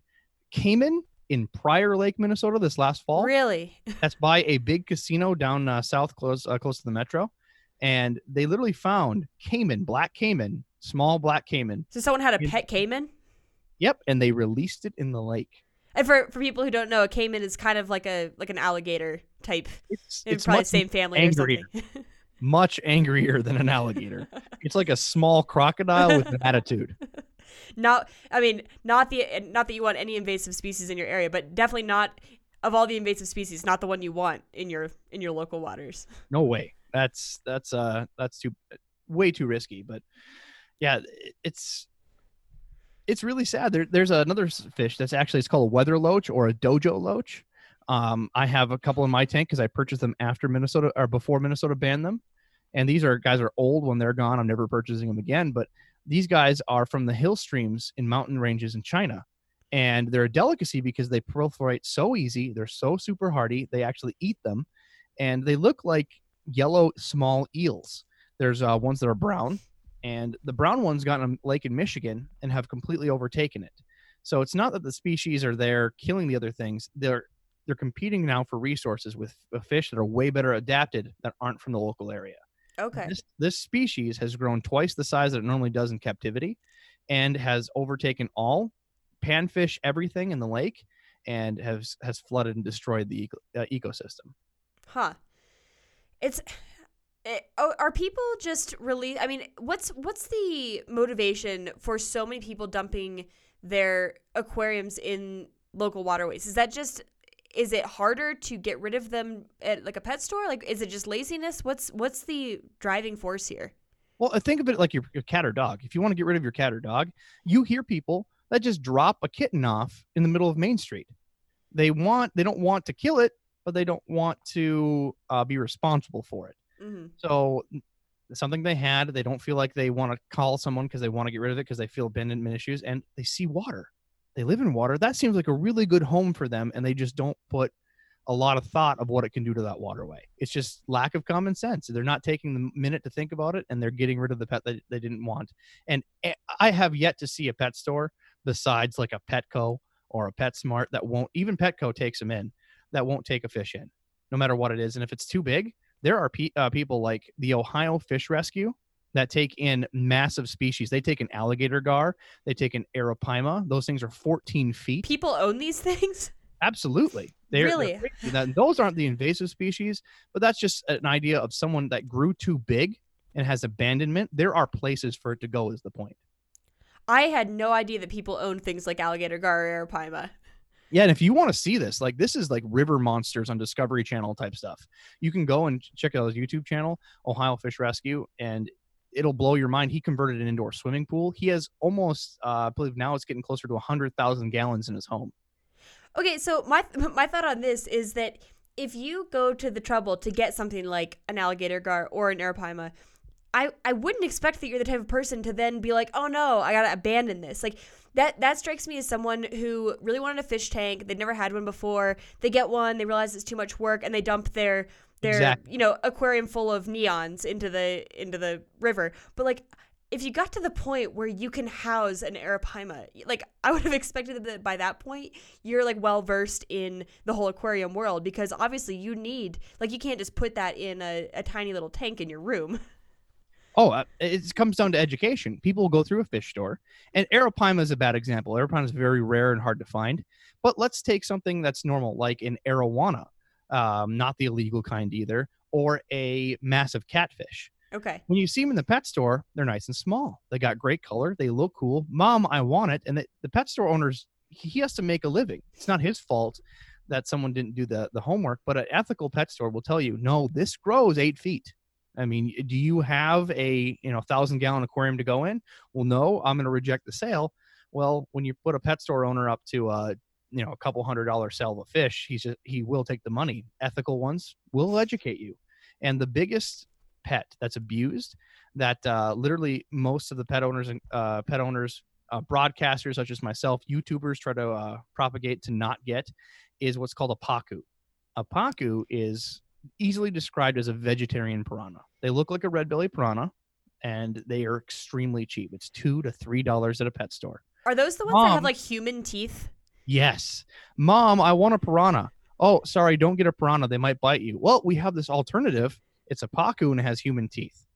caiman in Prior Lake, Minnesota this last fall. Really? That's by a big casino down uh, south, close uh, close to the metro, and they literally found caiman, black caiman, small black caiman. So someone had a pet caiman? Yep, and they released it in the lake. And for, for people who don't know, a caiman is kind of like a like an alligator type. It's, It's probably the same family angrier. or something. much angrier than an alligator. it's like a small crocodile with an attitude. not I mean, not the not that you want any invasive species in your area, but definitely not of all the invasive species, not the one you want in your in your local waters. no way that's that's uh that's too way too risky but yeah it's it's really sad. There, there's another fish that's actually it's called a weather loach or a dojo loach. Um i have a couple in my tank because i purchased them after minnesota or before minnesota banned them. And these are guys are old when they're gone. I'm never purchasing them again. But these guys are from the hill streams in mountain ranges in china. And they're a delicacy because they proliferate so easy. They're so super hardy. They actually eat them, and they look like yellow small eels. There's uh, ones that are brown, and the brown ones got in a lake in Michigan and have completely overtaken it. So it's not that the species are there killing the other things. They're they're competing now for resources with fish that are way better adapted that aren't from the local area. Okay. This, this species has grown twice the size that it normally does in captivity and has overtaken all panfish everything in the lake and has has flooded and destroyed the eco, uh, ecosystem. Huh. It's it, oh, are people just really I mean, what's what's the motivation for so many people dumping their aquariums in local waterways? Is that just is it harder to get rid of them at like a pet store? Like is it just laziness? What's what's the driving force here? Well, think of it like your, your cat or dog. If you want to get rid of your cat or dog, you hear people that just drop a kitten off in the middle of Main Street. They want they don't want to kill it, but they don't want to uh, be responsible for it. Mm-hmm. So something they had, they don't feel like they want to call someone because they want to get rid of it because they feel abandonment issues, and they see water. They live in water. That seems like a really good home for them, and they just don't put a lot of thought of what it can do to that waterway. It's just lack of common sense. They're not taking the minute to think about it, and they're getting rid of the pet that they didn't want. And eh, I have yet to see a pet store besides like a Petco or a PetSmart that won't even Petco takes them in that won't take a fish in, no matter what it is. And if it's too big, there are pe- uh, people like the Ohio Fish Rescue that take in massive species. They take an alligator gar, they take an arapaima. Those things are 14 feet. People own these things? Absolutely. They're, Really? they're. That- those aren't the invasive species, but that's just an idea of someone that grew too big and has abandonment. There are places for it to go, is the point. I had no idea that people owned things like alligator gar or arapaima. Yeah, and if you want to see this, like this is like river monsters on Discovery Channel type stuff. You can go and check out his YouTube channel, Ohio Fish Rescue, and it'll blow your mind. He converted an indoor swimming pool. He has almost, uh, I believe now it's getting closer to hundred thousand gallons in his home. Okay, so my my thought on this is that if you go to the trouble to get something like an alligator gar or an arapaima, I I wouldn't expect that you're the type of person to then be like, "Oh no, I got to abandon this." Like that that strikes me as someone who really wanted a fish tank. They'd never had one before. They get one, they realize it's too much work and they dump their their Exactly. you know, aquarium full of neons into the into the river. But like if you got to the point where you can house an arapaima, like I would have expected that by that point you're like well versed in the whole aquarium world because obviously you need like you can't just put that in a, a tiny little tank in your room. Oh, uh, it comes down to education. People will go through a fish store, and arapaima is a bad example. Arapaima is very rare and hard to find. But let's take something that's normal, like an arowana, um, not the illegal kind either, or a massive catfish. Okay. When you see them in the pet store, they're nice and small. They got great color. They look cool. Mom, I want it. And the, the pet store owners, he has to make a living. It's not his fault that someone didn't do the, the homework, but an ethical pet store will tell you, no, this grows eight feet. I mean, do you have a you know thousand gallon aquarium to go in? Well, no, I'm going to reject the sale. Well, when you put a pet store owner up to a you know a couple hundred dollar sale of a fish, he's just, he will take the money. Ethical ones will educate you, and the biggest pet that's abused that uh, literally most of the pet owners and uh, pet owners uh, broadcasters such as myself youtubers try to uh, propagate to not get is what's called a pacu a pacu is easily described as a vegetarian piranha they look like a red belly piranha and they are extremely cheap it's two to three dollars at a pet store Are those the ones that have like human teeth? Yes. Mom, I want a piranha. Oh, sorry, don't get a piranha. They might bite you. Well, we have this alternative. It's a pacu and it has human teeth.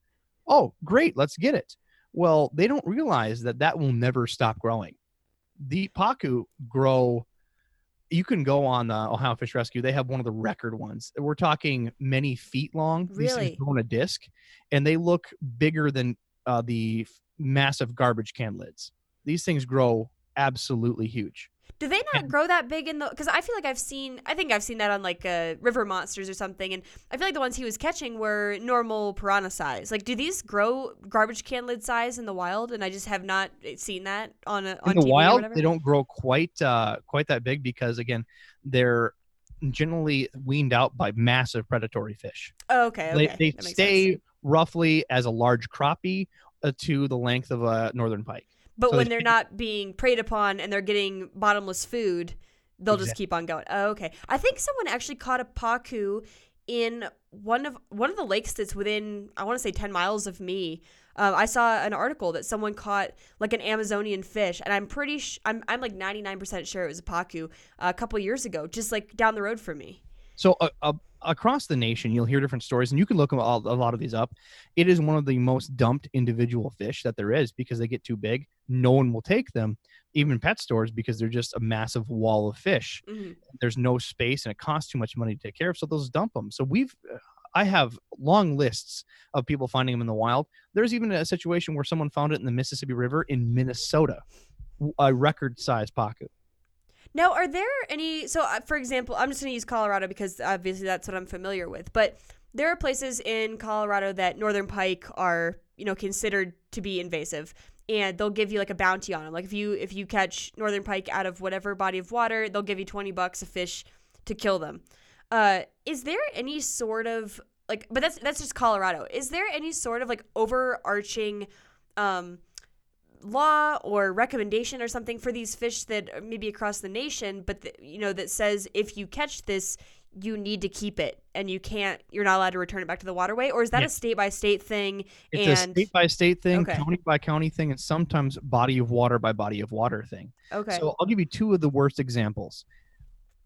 Oh, great. Let's get it. Well, they don't realize that that will never stop growing. The pacu grow. You can go on the Ohio Fish Rescue. They have one of the record ones. We're talking many feet long. These Really? things grow on a disc, and they look bigger than uh, the massive garbage can lids. These things grow absolutely huge. Do they not grow that big in the? Because I feel like I've seen. I think I've seen that on like uh, River Monsters or something, and I feel like the ones he was catching were normal piranha size. Like, do these grow garbage can lid size in the wild? And I just have not seen that on a on in the TV wild they don't grow quite uh quite that big because again they're generally weaned out by massive predatory fish Oh, okay, okay. they, they stay sense. roughly as a large crappie uh, to the length of a northern pike But So when they they're not being preyed upon and they're getting bottomless food, they'll just keep on going. Oh, okay. I think someone actually caught a pacu in one of one of the lakes that's within I want to say 10 miles of me. Um, I saw an article that someone caught like an Amazonian fish, and I'm pretty sh- I'm I'm like 99% sure it was a pacu a couple years ago, just like down the road from me. So uh, uh, across the nation, you'll hear different stories, and you can look all, a lot of these up. It is one of the most dumped individual fish that there is because they get too big. No one will take them, even pet stores, because they're just a massive wall of fish. hmm There's no space, and it costs too much money to take care of. So those dump them. So we've, I have long lists of people finding them in the wild. There's even a situation where someone found it in the Mississippi River in Minnesota, a record size pacu. Now, are there any? So, uh, for example, I'm just going to use Colorado because obviously that's what I'm familiar with. But there are places in Colorado that northern pike are, you know, considered to be invasive, and they'll give you like a bounty on them. Like if you if you catch northern pike out of whatever body of water, they'll give you 20 bucks a fish to kill them. Uh, is there any sort of like? But that's that's just Colorado. Is there any sort of like overarching? Um, law or recommendation or something for these fish that are maybe across the nation but th- you know that says if you catch this you need to keep it and you can't you're not allowed to return it back to the waterway or is that Yeah. a state by state thing It's a state by state thing, Okay. county by county thing, and sometimes body of water by body of water thing. okay So I'll give you two of the worst examples.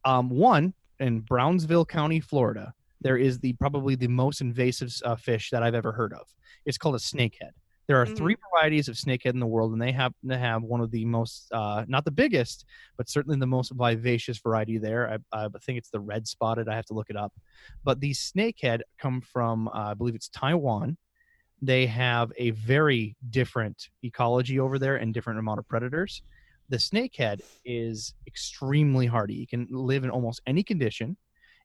Um, one in Brownsville County, Florida, there is the probably the most invasive uh, fish that I've ever heard of. It's called a snakehead. There are Mhm. three varieties of snakehead in the world, and they happen to have one of the most, uh, not the biggest, but certainly the most vivacious variety there. I, I think it's the red spotted. I have to look it up. But these snakehead come from, uh, I believe it's Taiwan. They have a very different ecology over there and different amount of predators the snakehead is extremely hardy. It can live in almost any condition.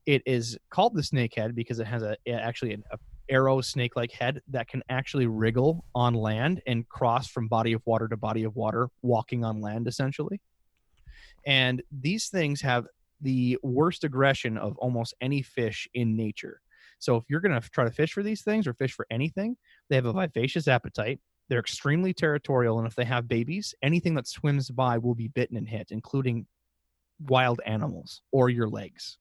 It is called the snakehead because it has a a- actually an a arrow snake-like head that can actually wriggle on land and cross from body of water to body of water, walking on land essentially. And these things have the worst aggression of almost any fish in nature. So if you're going to try to fish for these things or fish for anything, they have a vivacious appetite. They're extremely territorial, and if they have babies, anything that swims by will be bitten and hit, including wild animals or your legs.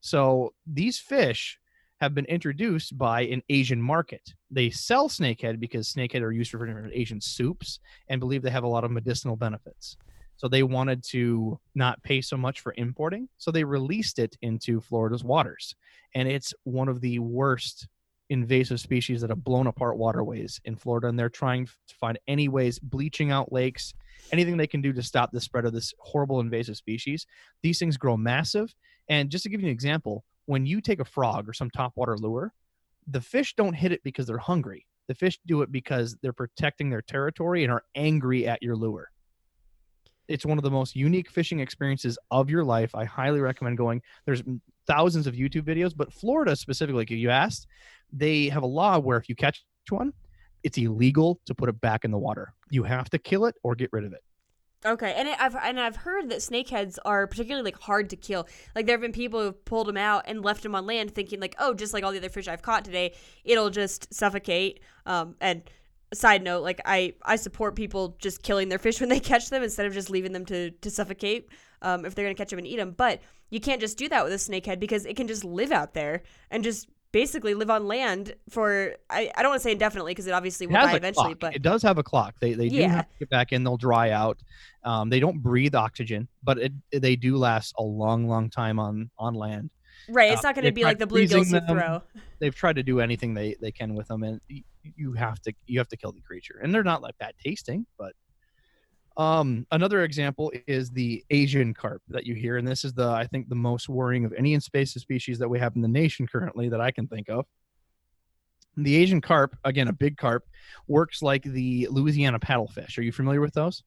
So these fish have been introduced by an Asian market. They sell snakehead because snakehead are used for different Asian soups and believe they have a lot of medicinal benefits. So they wanted to not pay so much for importing, so they released it into Florida's waters. And it's one of the worst invasive species that have blown apart waterways in Florida, and they're trying to find any ways, bleaching out lakes, anything they can do to stop the spread of this horrible invasive species. These things grow massive, and just to give you an example, when you take a frog or some topwater lure, the fish don't hit it because they're hungry. The fish do it because they're protecting their territory and are angry at your lure. It's one of the most unique fishing experiences of your life. I highly recommend going. There's thousands of YouTube videos, but Florida specifically, you asked, they have a law where if you catch one, it's illegal to put it back in the water. You have to kill it or get rid of it. Okay, and it, I've and I've heard that snakeheads are particularly like hard to kill. Like there have been people who've pulled them out and left them on land, thinking like, oh, just like all the other fish I've caught today, it'll just suffocate. Um, and side note, like I I support people just killing their fish when they catch them instead of just leaving them to to suffocate. Um, if they're gonna catch them and eat them, but you can't just do that with a snakehead because it can just live out there and just basically live on land for I, I don't want to say indefinitely because it obviously will die eventually, clock. but it does have a clock. They they do Yeah. have to get back in. They'll dry out. Um, they don't breathe oxygen, but it, they do last a long, long time on on land. right, it's uh, not gonna be like the bluegills you throw. They've tried to do anything they they can with them, and you have to you have to kill the creature. And they're not like bad tasting, but um, another example is the Asian carp that you hear, and this is the I think the most worrying of any invasive species that we have in the nation currently that I can think of. The Asian carp, again, a big carp, works like the Louisiana paddlefish. Are you familiar with those?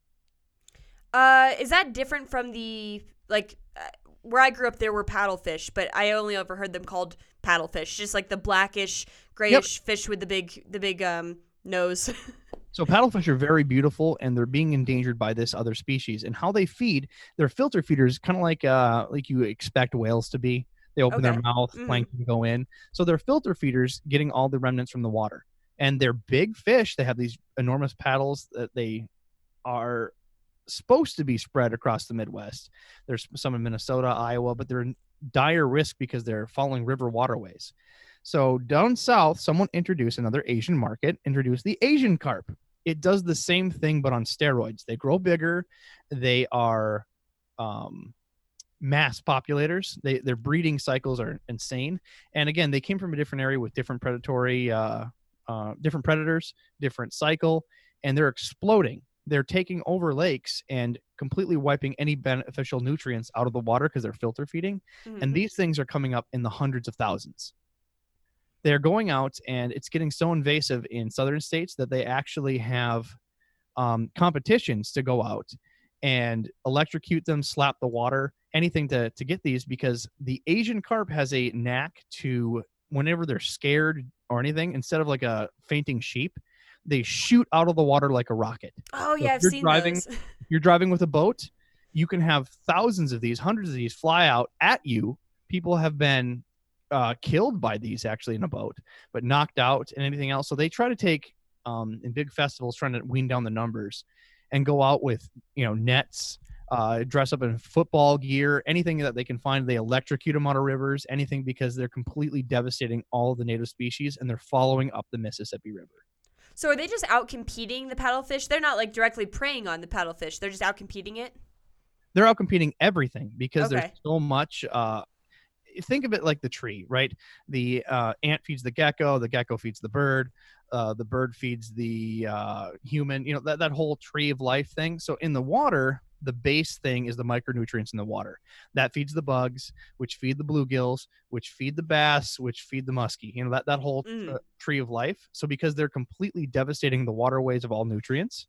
Uh, is that different from the like uh, where I grew up? There were paddlefish, but I only ever heard them called paddlefish, just like the blackish, grayish fish with the big, the big um nose. So paddlefish are very beautiful, and they're being endangered by this other species. And how they feed, they're filter feeders, kind of like uh like you expect whales to be. They open Okay. their mouth, Mhm. plankton go in. So they're filter feeders, getting all the remnants from the water. And they're big fish. They have these enormous paddles that they are supposed to be spread across the Midwest. There's some in Minnesota, Iowa, but they're in dire risk because they're following river waterways. So down south, someone introduced another Asian market, introduced the Asian carp. It does the same thing but on steroids. They grow bigger. They are um, mass populators. They their breeding cycles are insane. And again, they came from a different area with different predatory, uh, uh, different predators, different cycle, and they're exploding. They're taking over lakes and completely wiping any beneficial nutrients out of the water because they're filter feeding. Mhm. And these things are coming up in the hundreds of thousands. They're going out, and it's getting so invasive in southern states that they actually have um, competitions to go out and electrocute them, slap the water, anything to to get these because the Asian carp has a knack to whenever they're scared or anything, instead of like a fainting sheep, they shoot out of the water like a rocket. oh yeah, I've you're seen driving- those. You're driving with a boat, you can have thousands of these, hundreds of these fly out at you. People have been uh, killed by these actually in a boat, but knocked out and anything else. So they try to take um, in big festivals, trying to wean down the numbers, and go out with you know nets, uh, dress up in football gear, anything that they can find. They electrocute them out of rivers, anything because they're completely devastating all of the native species, and they're following up the Mississippi River. So are they just out competing the paddlefish? They're not like directly preying on the paddlefish. They're just out competing it. they're out competing everything because Okay. there's so much uh think of it like the tree right? The uh, ant feeds the gecko the gecko feeds the bird uh, the bird feeds the uh, human you know that, that whole tree of life thing. So in the water the base thing is the micronutrients in the water. That feeds the bugs which feed the bluegills which feed the bass which feed the muskie you know that, that whole Mm. uh, tree of life. So because they're completely devastating the waterways of all nutrients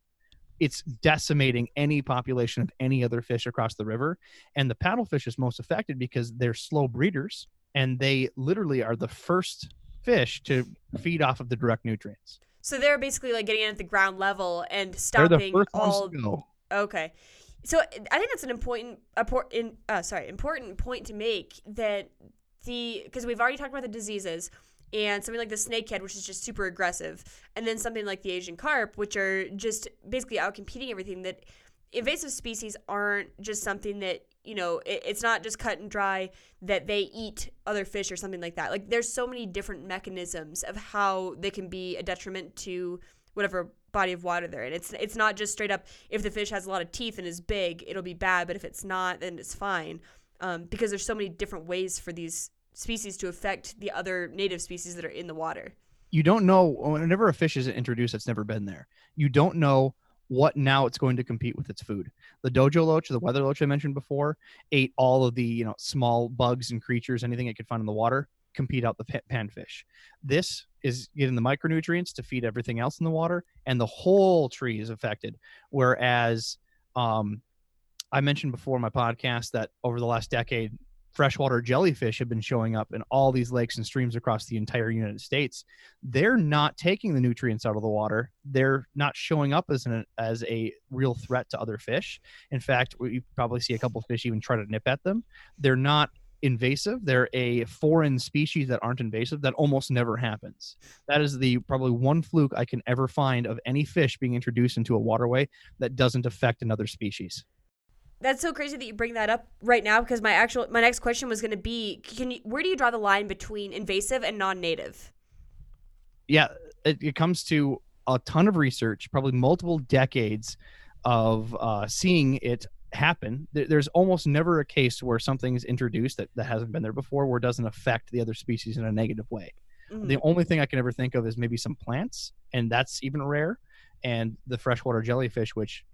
it's decimating any population of any other fish across the river. And the paddlefish is most affected because they're slow breeders and they literally are the first fish to feed off of the direct nutrients. So they're basically like getting in at the ground level and stopping the all. ones to go. Okay. So I think that's an important, important, uh, sorry, important point to make that the because we've already talked about the diseases and something like the snakehead, which is just super aggressive, and then something like the Asian carp, which are just basically out competing everything. That invasive species aren't just something that you know it, it's not just cut and dry that they eat other fish or something like that. Like there's so many different mechanisms of how they can be a detriment to whatever body of water they're in. It's it's not just straight up if the fish has a lot of teeth and is big, it'll be bad, but if it's not, then it's fine. Um, because there's so many different ways for these species to affect the other native species that are in the water. You don't know whenever a fish is introduced that's never been there. You don't know what now it's going to compete with its food. The dojo loach, the weather loach I mentioned before, ate all of the you know small bugs and creatures, anything it could find in the water, compete out the panfish. This is getting the micronutrients to feed everything else in the water, and the whole tree is affected. Whereas, um, I mentioned before in my podcast that over the last decade, freshwater jellyfish have been showing up in all these lakes and streams across the entire United States. They're not taking the nutrients out of the water. They're not showing up as an as a real threat to other fish. In fact, we probably see a couple fish even try to nip at them. They're not invasive. They're a foreign species that aren't invasive. That almost never happens. That is the probably one fluke I can ever find of any fish being introduced into a waterway that doesn't affect another species. That's so crazy that you bring that up right now because my actual my next question was going to be can you where do you draw the line between invasive and non-native? yeah, it, it comes to a ton of research, probably multiple decades of uh, seeing it happen. There's almost never a case where something is introduced that, that hasn't been there before, where it doesn't affect the other species in a negative way. Mhm. The only thing I can ever think of is maybe some plants, and that's even rare. And the freshwater jellyfish, which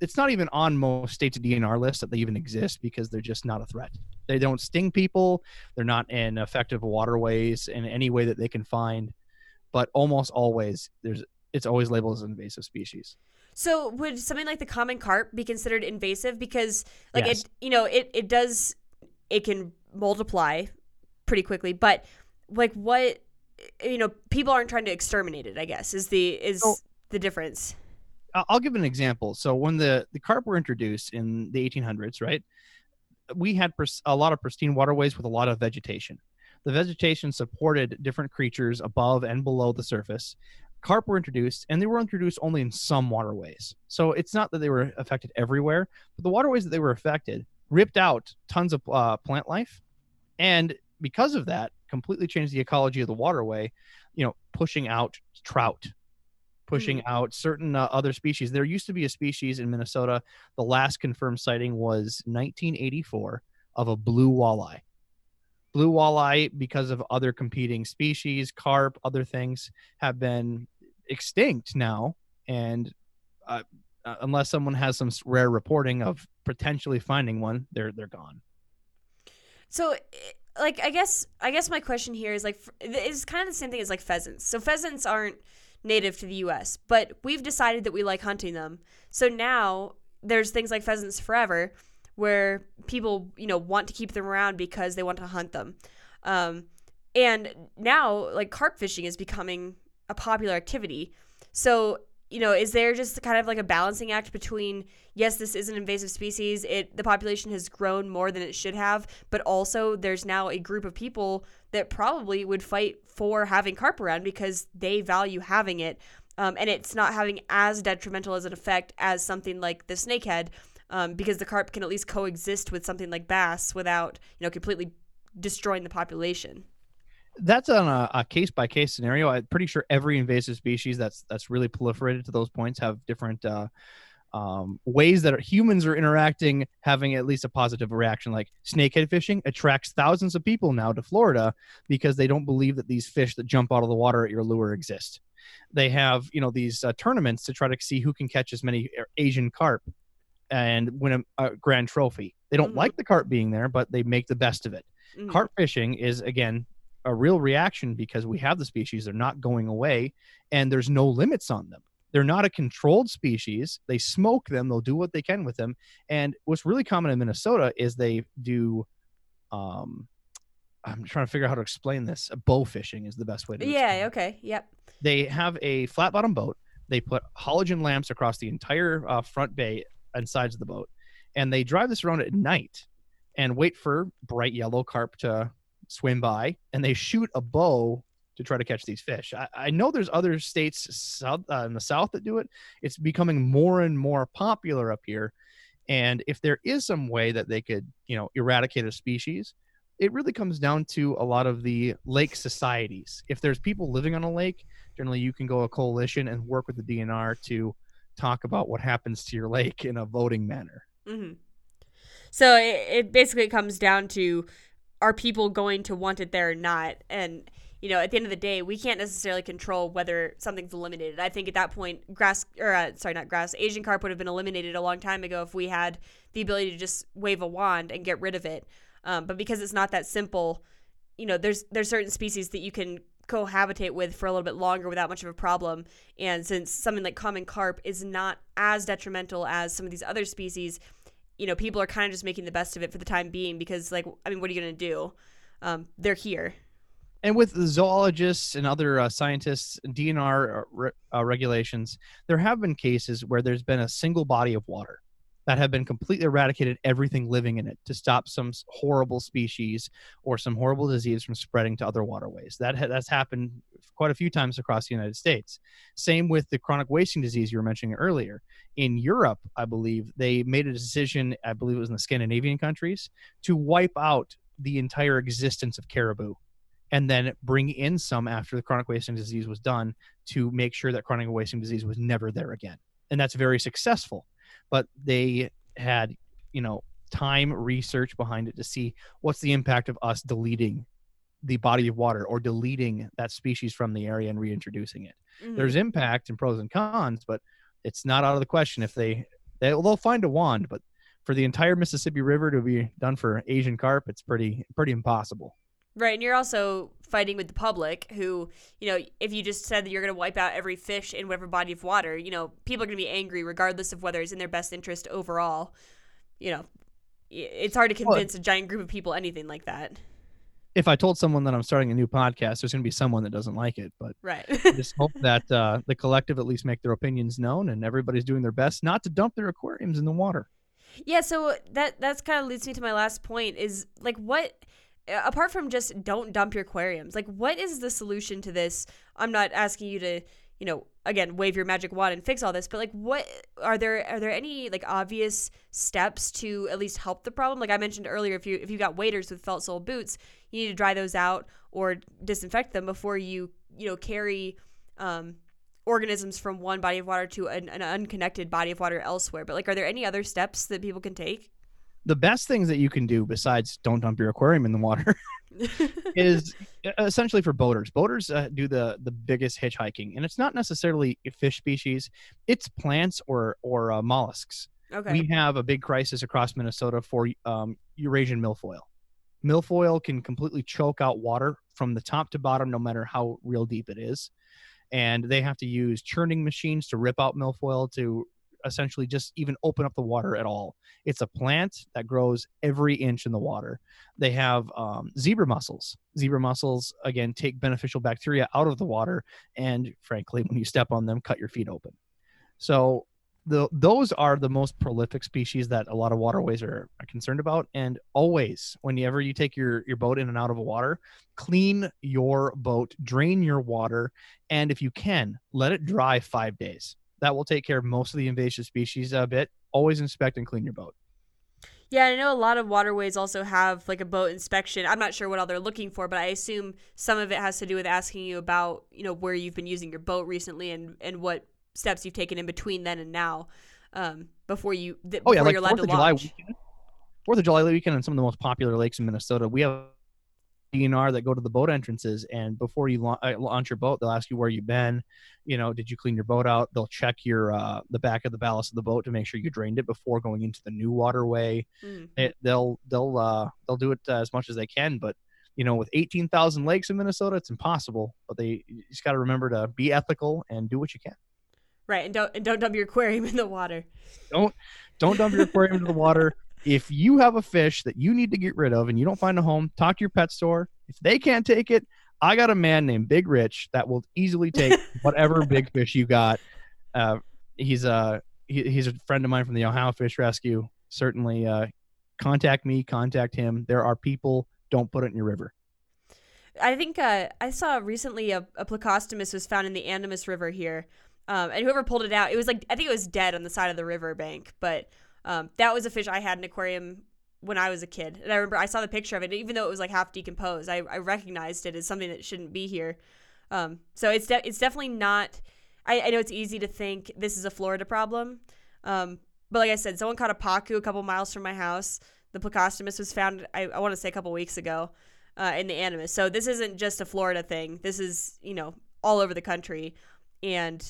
it's not even on most states' DNR lists that they even exist because they're just not a threat. They don't sting people. They're not in effective waterways in any way that they can find. But almost always, there's it's always labeled as an invasive species. So would something like the common carp be considered invasive because like Yes. it you know it it does it can multiply pretty quickly but like what you know people aren't trying to exterminate it I guess is the is So- the difference. I'll give an example. So when the the carp were introduced in the 1800s, right, we had a lot of pristine waterways with a lot of vegetation. The vegetation supported different creatures above and below the surface. carp were introduced, and they were introduced only in some waterways. So it's not that they were affected everywhere, but the waterways that they were affected ripped out tons of uh, plant life, and because of that, completely changed the ecology of the waterway. You know, pushing out trout, pushing out certain uh, other species. There used to be a species in Minnesota. The last confirmed sighting was 1984 of a blue walleye. Blue walleye, because of other competing species, carp, other things, have been extinct now. And uh, uh, unless someone has some rare reporting of potentially finding one, they're they're gone. So, eh, like, I guess, I guess my question here is like, it's kind of the same thing as like pheasants. So pheasants aren't native to the U.S., but we've decided that we like hunting them. So now there's things like pheasants forever, where people, you know, want to keep them around because they want to hunt them. Um, and now, like, carp fishing is becoming a popular activity. So, you know, is there just kind of like a balancing act between yes, this is an invasive species, it the population has grown more than it should have, but also there's now a group of people that probably would fight for having carp around because they value having it. Um, and it's not having as detrimental as an effect as something like the snakehead, um, because the carp can at least coexist with something like bass without, you know, completely destroying the population. That's on a, a case by case scenario. I'm pretty sure every invasive species that's that's really proliferated to those points have different uh, um, ways that humans are interacting, having at least a positive reaction. Like snakehead fishing attracts thousands of people now to Florida because they don't believe that these fish that jump out of the water at your lure exist. They have you know these uh, tournaments to try to see who can catch as many uh, Asian carp and win a, a grand trophy. They don't Mhm. like the carp being there, but they make the best of it. Mhm. Carp fishing is again a real reaction because we have the species, they're not going away, and there's no limits on them. They're not a controlled species. They smoke them, they'll do what they can with them. And what's really common in Minnesota is they do um I'm trying to figure out how to explain this. Bow fishing is the best way to Yeah. Okay. Yep. they have a flat bottom boat. They put halogen lamps across the entire uh, front bay and sides of the boat, and they drive this around at night and wait for bright yellow carp to swim by, and they shoot a bow to try to catch these fish. I, I know there's other states south uh, in the south that do it. It's becoming more and more popular up here, and if there is some way that they could, you know, eradicate a species, it really comes down to a lot of the lake societies. If there's people living on a lake, generally you can go a coalition and work with the DNR to talk about what happens to your lake in a voting manner. hmm So it, it basically comes down to are people going to want it there or not? And you know, at the end of the day, we can't necessarily control whether something's eliminated. I think at that point, grass or uh, sorry, not grass, Asian carp would have been eliminated a long time ago if we had the ability to just wave a wand and get rid of it. Um, but because it's not that simple, you know, there's there's certain species that you can cohabitate with for a little bit longer without much of a problem. And since something like common carp is not as detrimental as some of these other species, you know, people are kind of just making the best of it for the time being because, like, I mean, what are you going to do? Um, they're here. And with zoologists and other uh, scientists, DNR uh, re- uh, regulations, there have been cases where there's been a single body of water that have been completely eradicated everything living in it to stop some horrible species or some horrible disease from spreading to other waterways. That ha- that's happened quite a few times across the United States. Same with the chronic wasting disease you were mentioning earlier. In Europe, I believe they made a decision. I believe it was in the Scandinavian countries to wipe out the entire existence of caribou and then bring in some after the chronic wasting disease was done to make sure that chronic wasting disease was never there again. And that's very successful. But they had, you know, time research behind it to see what's the impact of us deleting the body of water or deleting that species from the area and reintroducing it. Mhm. There's impact and pros and cons, but it's not out of the question if they, they they'll find a wand, but for the entire Mississippi River to be done for Asian carp, it's pretty pretty impossible. Right, and you're also fighting with the public who, you know, if you just said that you're going to wipe out every fish in whatever body of water, you know, people are going to be angry regardless of whether it's in their best interest overall. You know, it's hard to Well- convince a giant group of people anything like that. if I told someone that I'm starting a new podcast, there's going to be someone that doesn't like it. But Right. I just hope that uh, the collective at least make their opinions known and everybody's doing their best not to dump their aquariums in the water. Yeah, so that that's kind of leads me to my last point is like what apart from just don't dump your aquariums, like what is the solution to this? I'm not asking you to, you know, again, wave your magic wand and fix all this, but like what are there are there any like obvious steps to at least help the problem? Like I mentioned earlier, if you if you got waders with felt sole boots, you need to dry those out or disinfect them before you, you know, carry um organisms from one body of water to an, an unconnected body of water elsewhere. But like are there any other steps that people can take? The best things that you can do besides don't dump your aquarium in the water is essentially for boaters. Boaters uh, do the the biggest hitchhiking, and it's not necessarily a fish species; it's plants or or uh, mollusks. Okay. We have a big crisis across Minnesota for um, Eurasian milfoil. Milfoil can completely choke out water from the top to bottom, no matter how real deep it is, and they have to use churning machines to rip out milfoil to essentially just even open up the water at all. It's a plant that grows every inch in the water. They have um, zebra mussels. Zebra mussels, again, take beneficial bacteria out of the water. And frankly, when you step on them, cut your feet open. So, the, those are the most prolific species that a lot of waterways are, are concerned about. And always, whenever you take your, your boat in and out of a water, clean your boat, drain your water, and if you can, let it dry five days that will take care of most of the invasive species a bit. Always inspect and clean your boat. Yeah, I know a lot of waterways also have like a boat inspection. I'm not sure what all they're looking for, but I assume some of it has to do with asking you about, you know, where you've been using your boat recently and and what steps you've taken in between then and now, um, before you th- oh yeah, before like you're allowed Fourth to of July launch. weekend. Fourth of July weekend in some of the most popular lakes in Minnesota, we have DNR that go to the boat entrances, and before you la- uh, launch your boat, they'll ask you where you've been. You know, did you clean your boat out? They'll check your uh, the back of the ballast of the boat to make sure you drained it before going into the new waterway. Mm. It, they'll they'll uh, they'll do it uh, as much as they can, but you know, with 18,000 lakes in Minnesota, it's impossible. But they you just got to remember to be ethical and do what you can. Right, and don't and don't dump your aquarium in the water. Don't don't dump your aquarium into the water. If you have a fish that you need to get rid of and you don't find a home, talk to your pet store. If they can't take it, I got a man named Big Rich that will easily take whatever big fish you got. Uh, he's a he, he's a friend of mine from the Ohio Fish Rescue. Certainly, uh, contact me, contact him. There are people. Don't put it in your river. I think uh, I saw recently a, a Plecostomus was found in the Animas River here, um, and whoever pulled it out, it was like I think it was dead on the side of the river bank. But um, that was a fish I had in an aquarium when I was a kid, and I remember I saw the picture of it, even though it was like half decomposed. I, I recognized it as something that shouldn't be here. Um, so it's de- it's definitely not. I, I know it's easy to think this is a Florida problem, um, but like I said, someone caught a pacu a couple miles from my house. The Plecostomus was found, I, I want to say, a couple weeks ago uh, in the Animas. So this isn't just a Florida thing. This is you know all over the country, and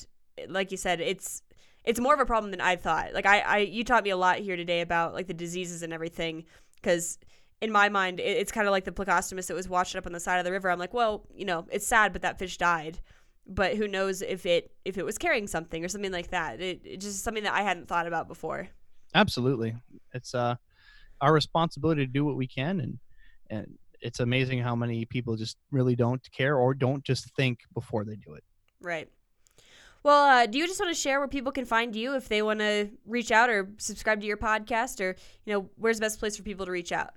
like you said, it's it's more of a problem than I thought. Like I, I you taught me a lot here today about like the diseases and everything because in my mind it, it's kind of like the plecostomus that was washed up on the side of the river. I'm like, well, you know, it's sad, but that fish died. But who knows if it if it was carrying something or something like that? It, it's just something that I hadn't thought about before. Absolutely, it's uh our responsibility to do what we can, and and it's amazing how many people just really don't care or don't just think before they do it. Right. Well, uh, do you just want to share where people can find you if they want to reach out or subscribe to your podcast, or you know, where's the best place for people to reach out?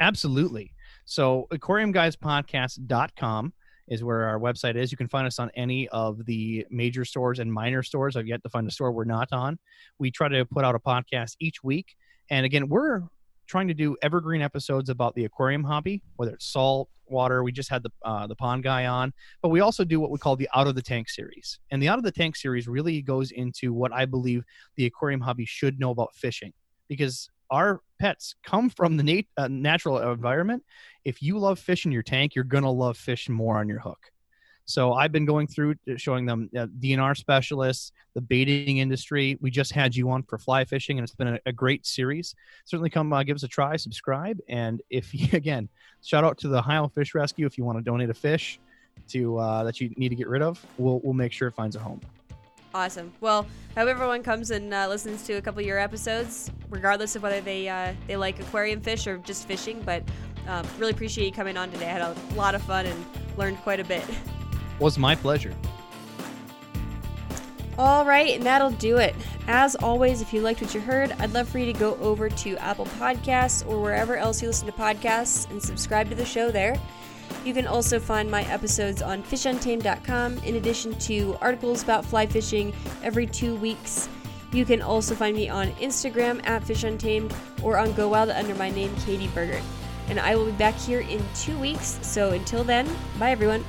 Absolutely. So aquariumguyspodcast.com is where our website is. You can find us on any of the major stores and minor stores. I've yet to find a store we're not on. We try to put out a podcast each week. And again, we're trying to do evergreen episodes about the aquarium hobby, whether it's salt, water. We just had the uh, the pond guy on, but we also do what we call the out of the tank series. And the out of the tank series really goes into what I believe the aquarium hobby should know about fishing, because our pets come from the nat- uh, natural environment. If you love fish in your tank, you're gonna love fish more on your hook. So I've been going through showing them uh, DNR specialists, the baiting industry. We just had you on for fly fishing, and it's been a, a great series. Certainly, come uh, give us a try, subscribe, and if you again, shout out to the Ohio Fish Rescue if you want to donate a fish to uh, that you need to get rid of. We'll we'll make sure it finds a home. Awesome. Well, hope everyone comes and uh, listens to a couple of your episodes, regardless of whether they uh, they like aquarium fish or just fishing. But um, really appreciate you coming on today. I had a lot of fun and learned quite a bit. Was my pleasure. All right, and that'll do it. As always, if you liked what you heard, I'd love for you to go over to Apple Podcasts or wherever else you listen to podcasts and subscribe to the show there. You can also find my episodes on fishuntamed.com in addition to articles about fly fishing every two weeks. You can also find me on Instagram at fishuntamed or on Go Wild under my name, Katie Bergert. And I will be back here in two weeks. So until then, bye everyone.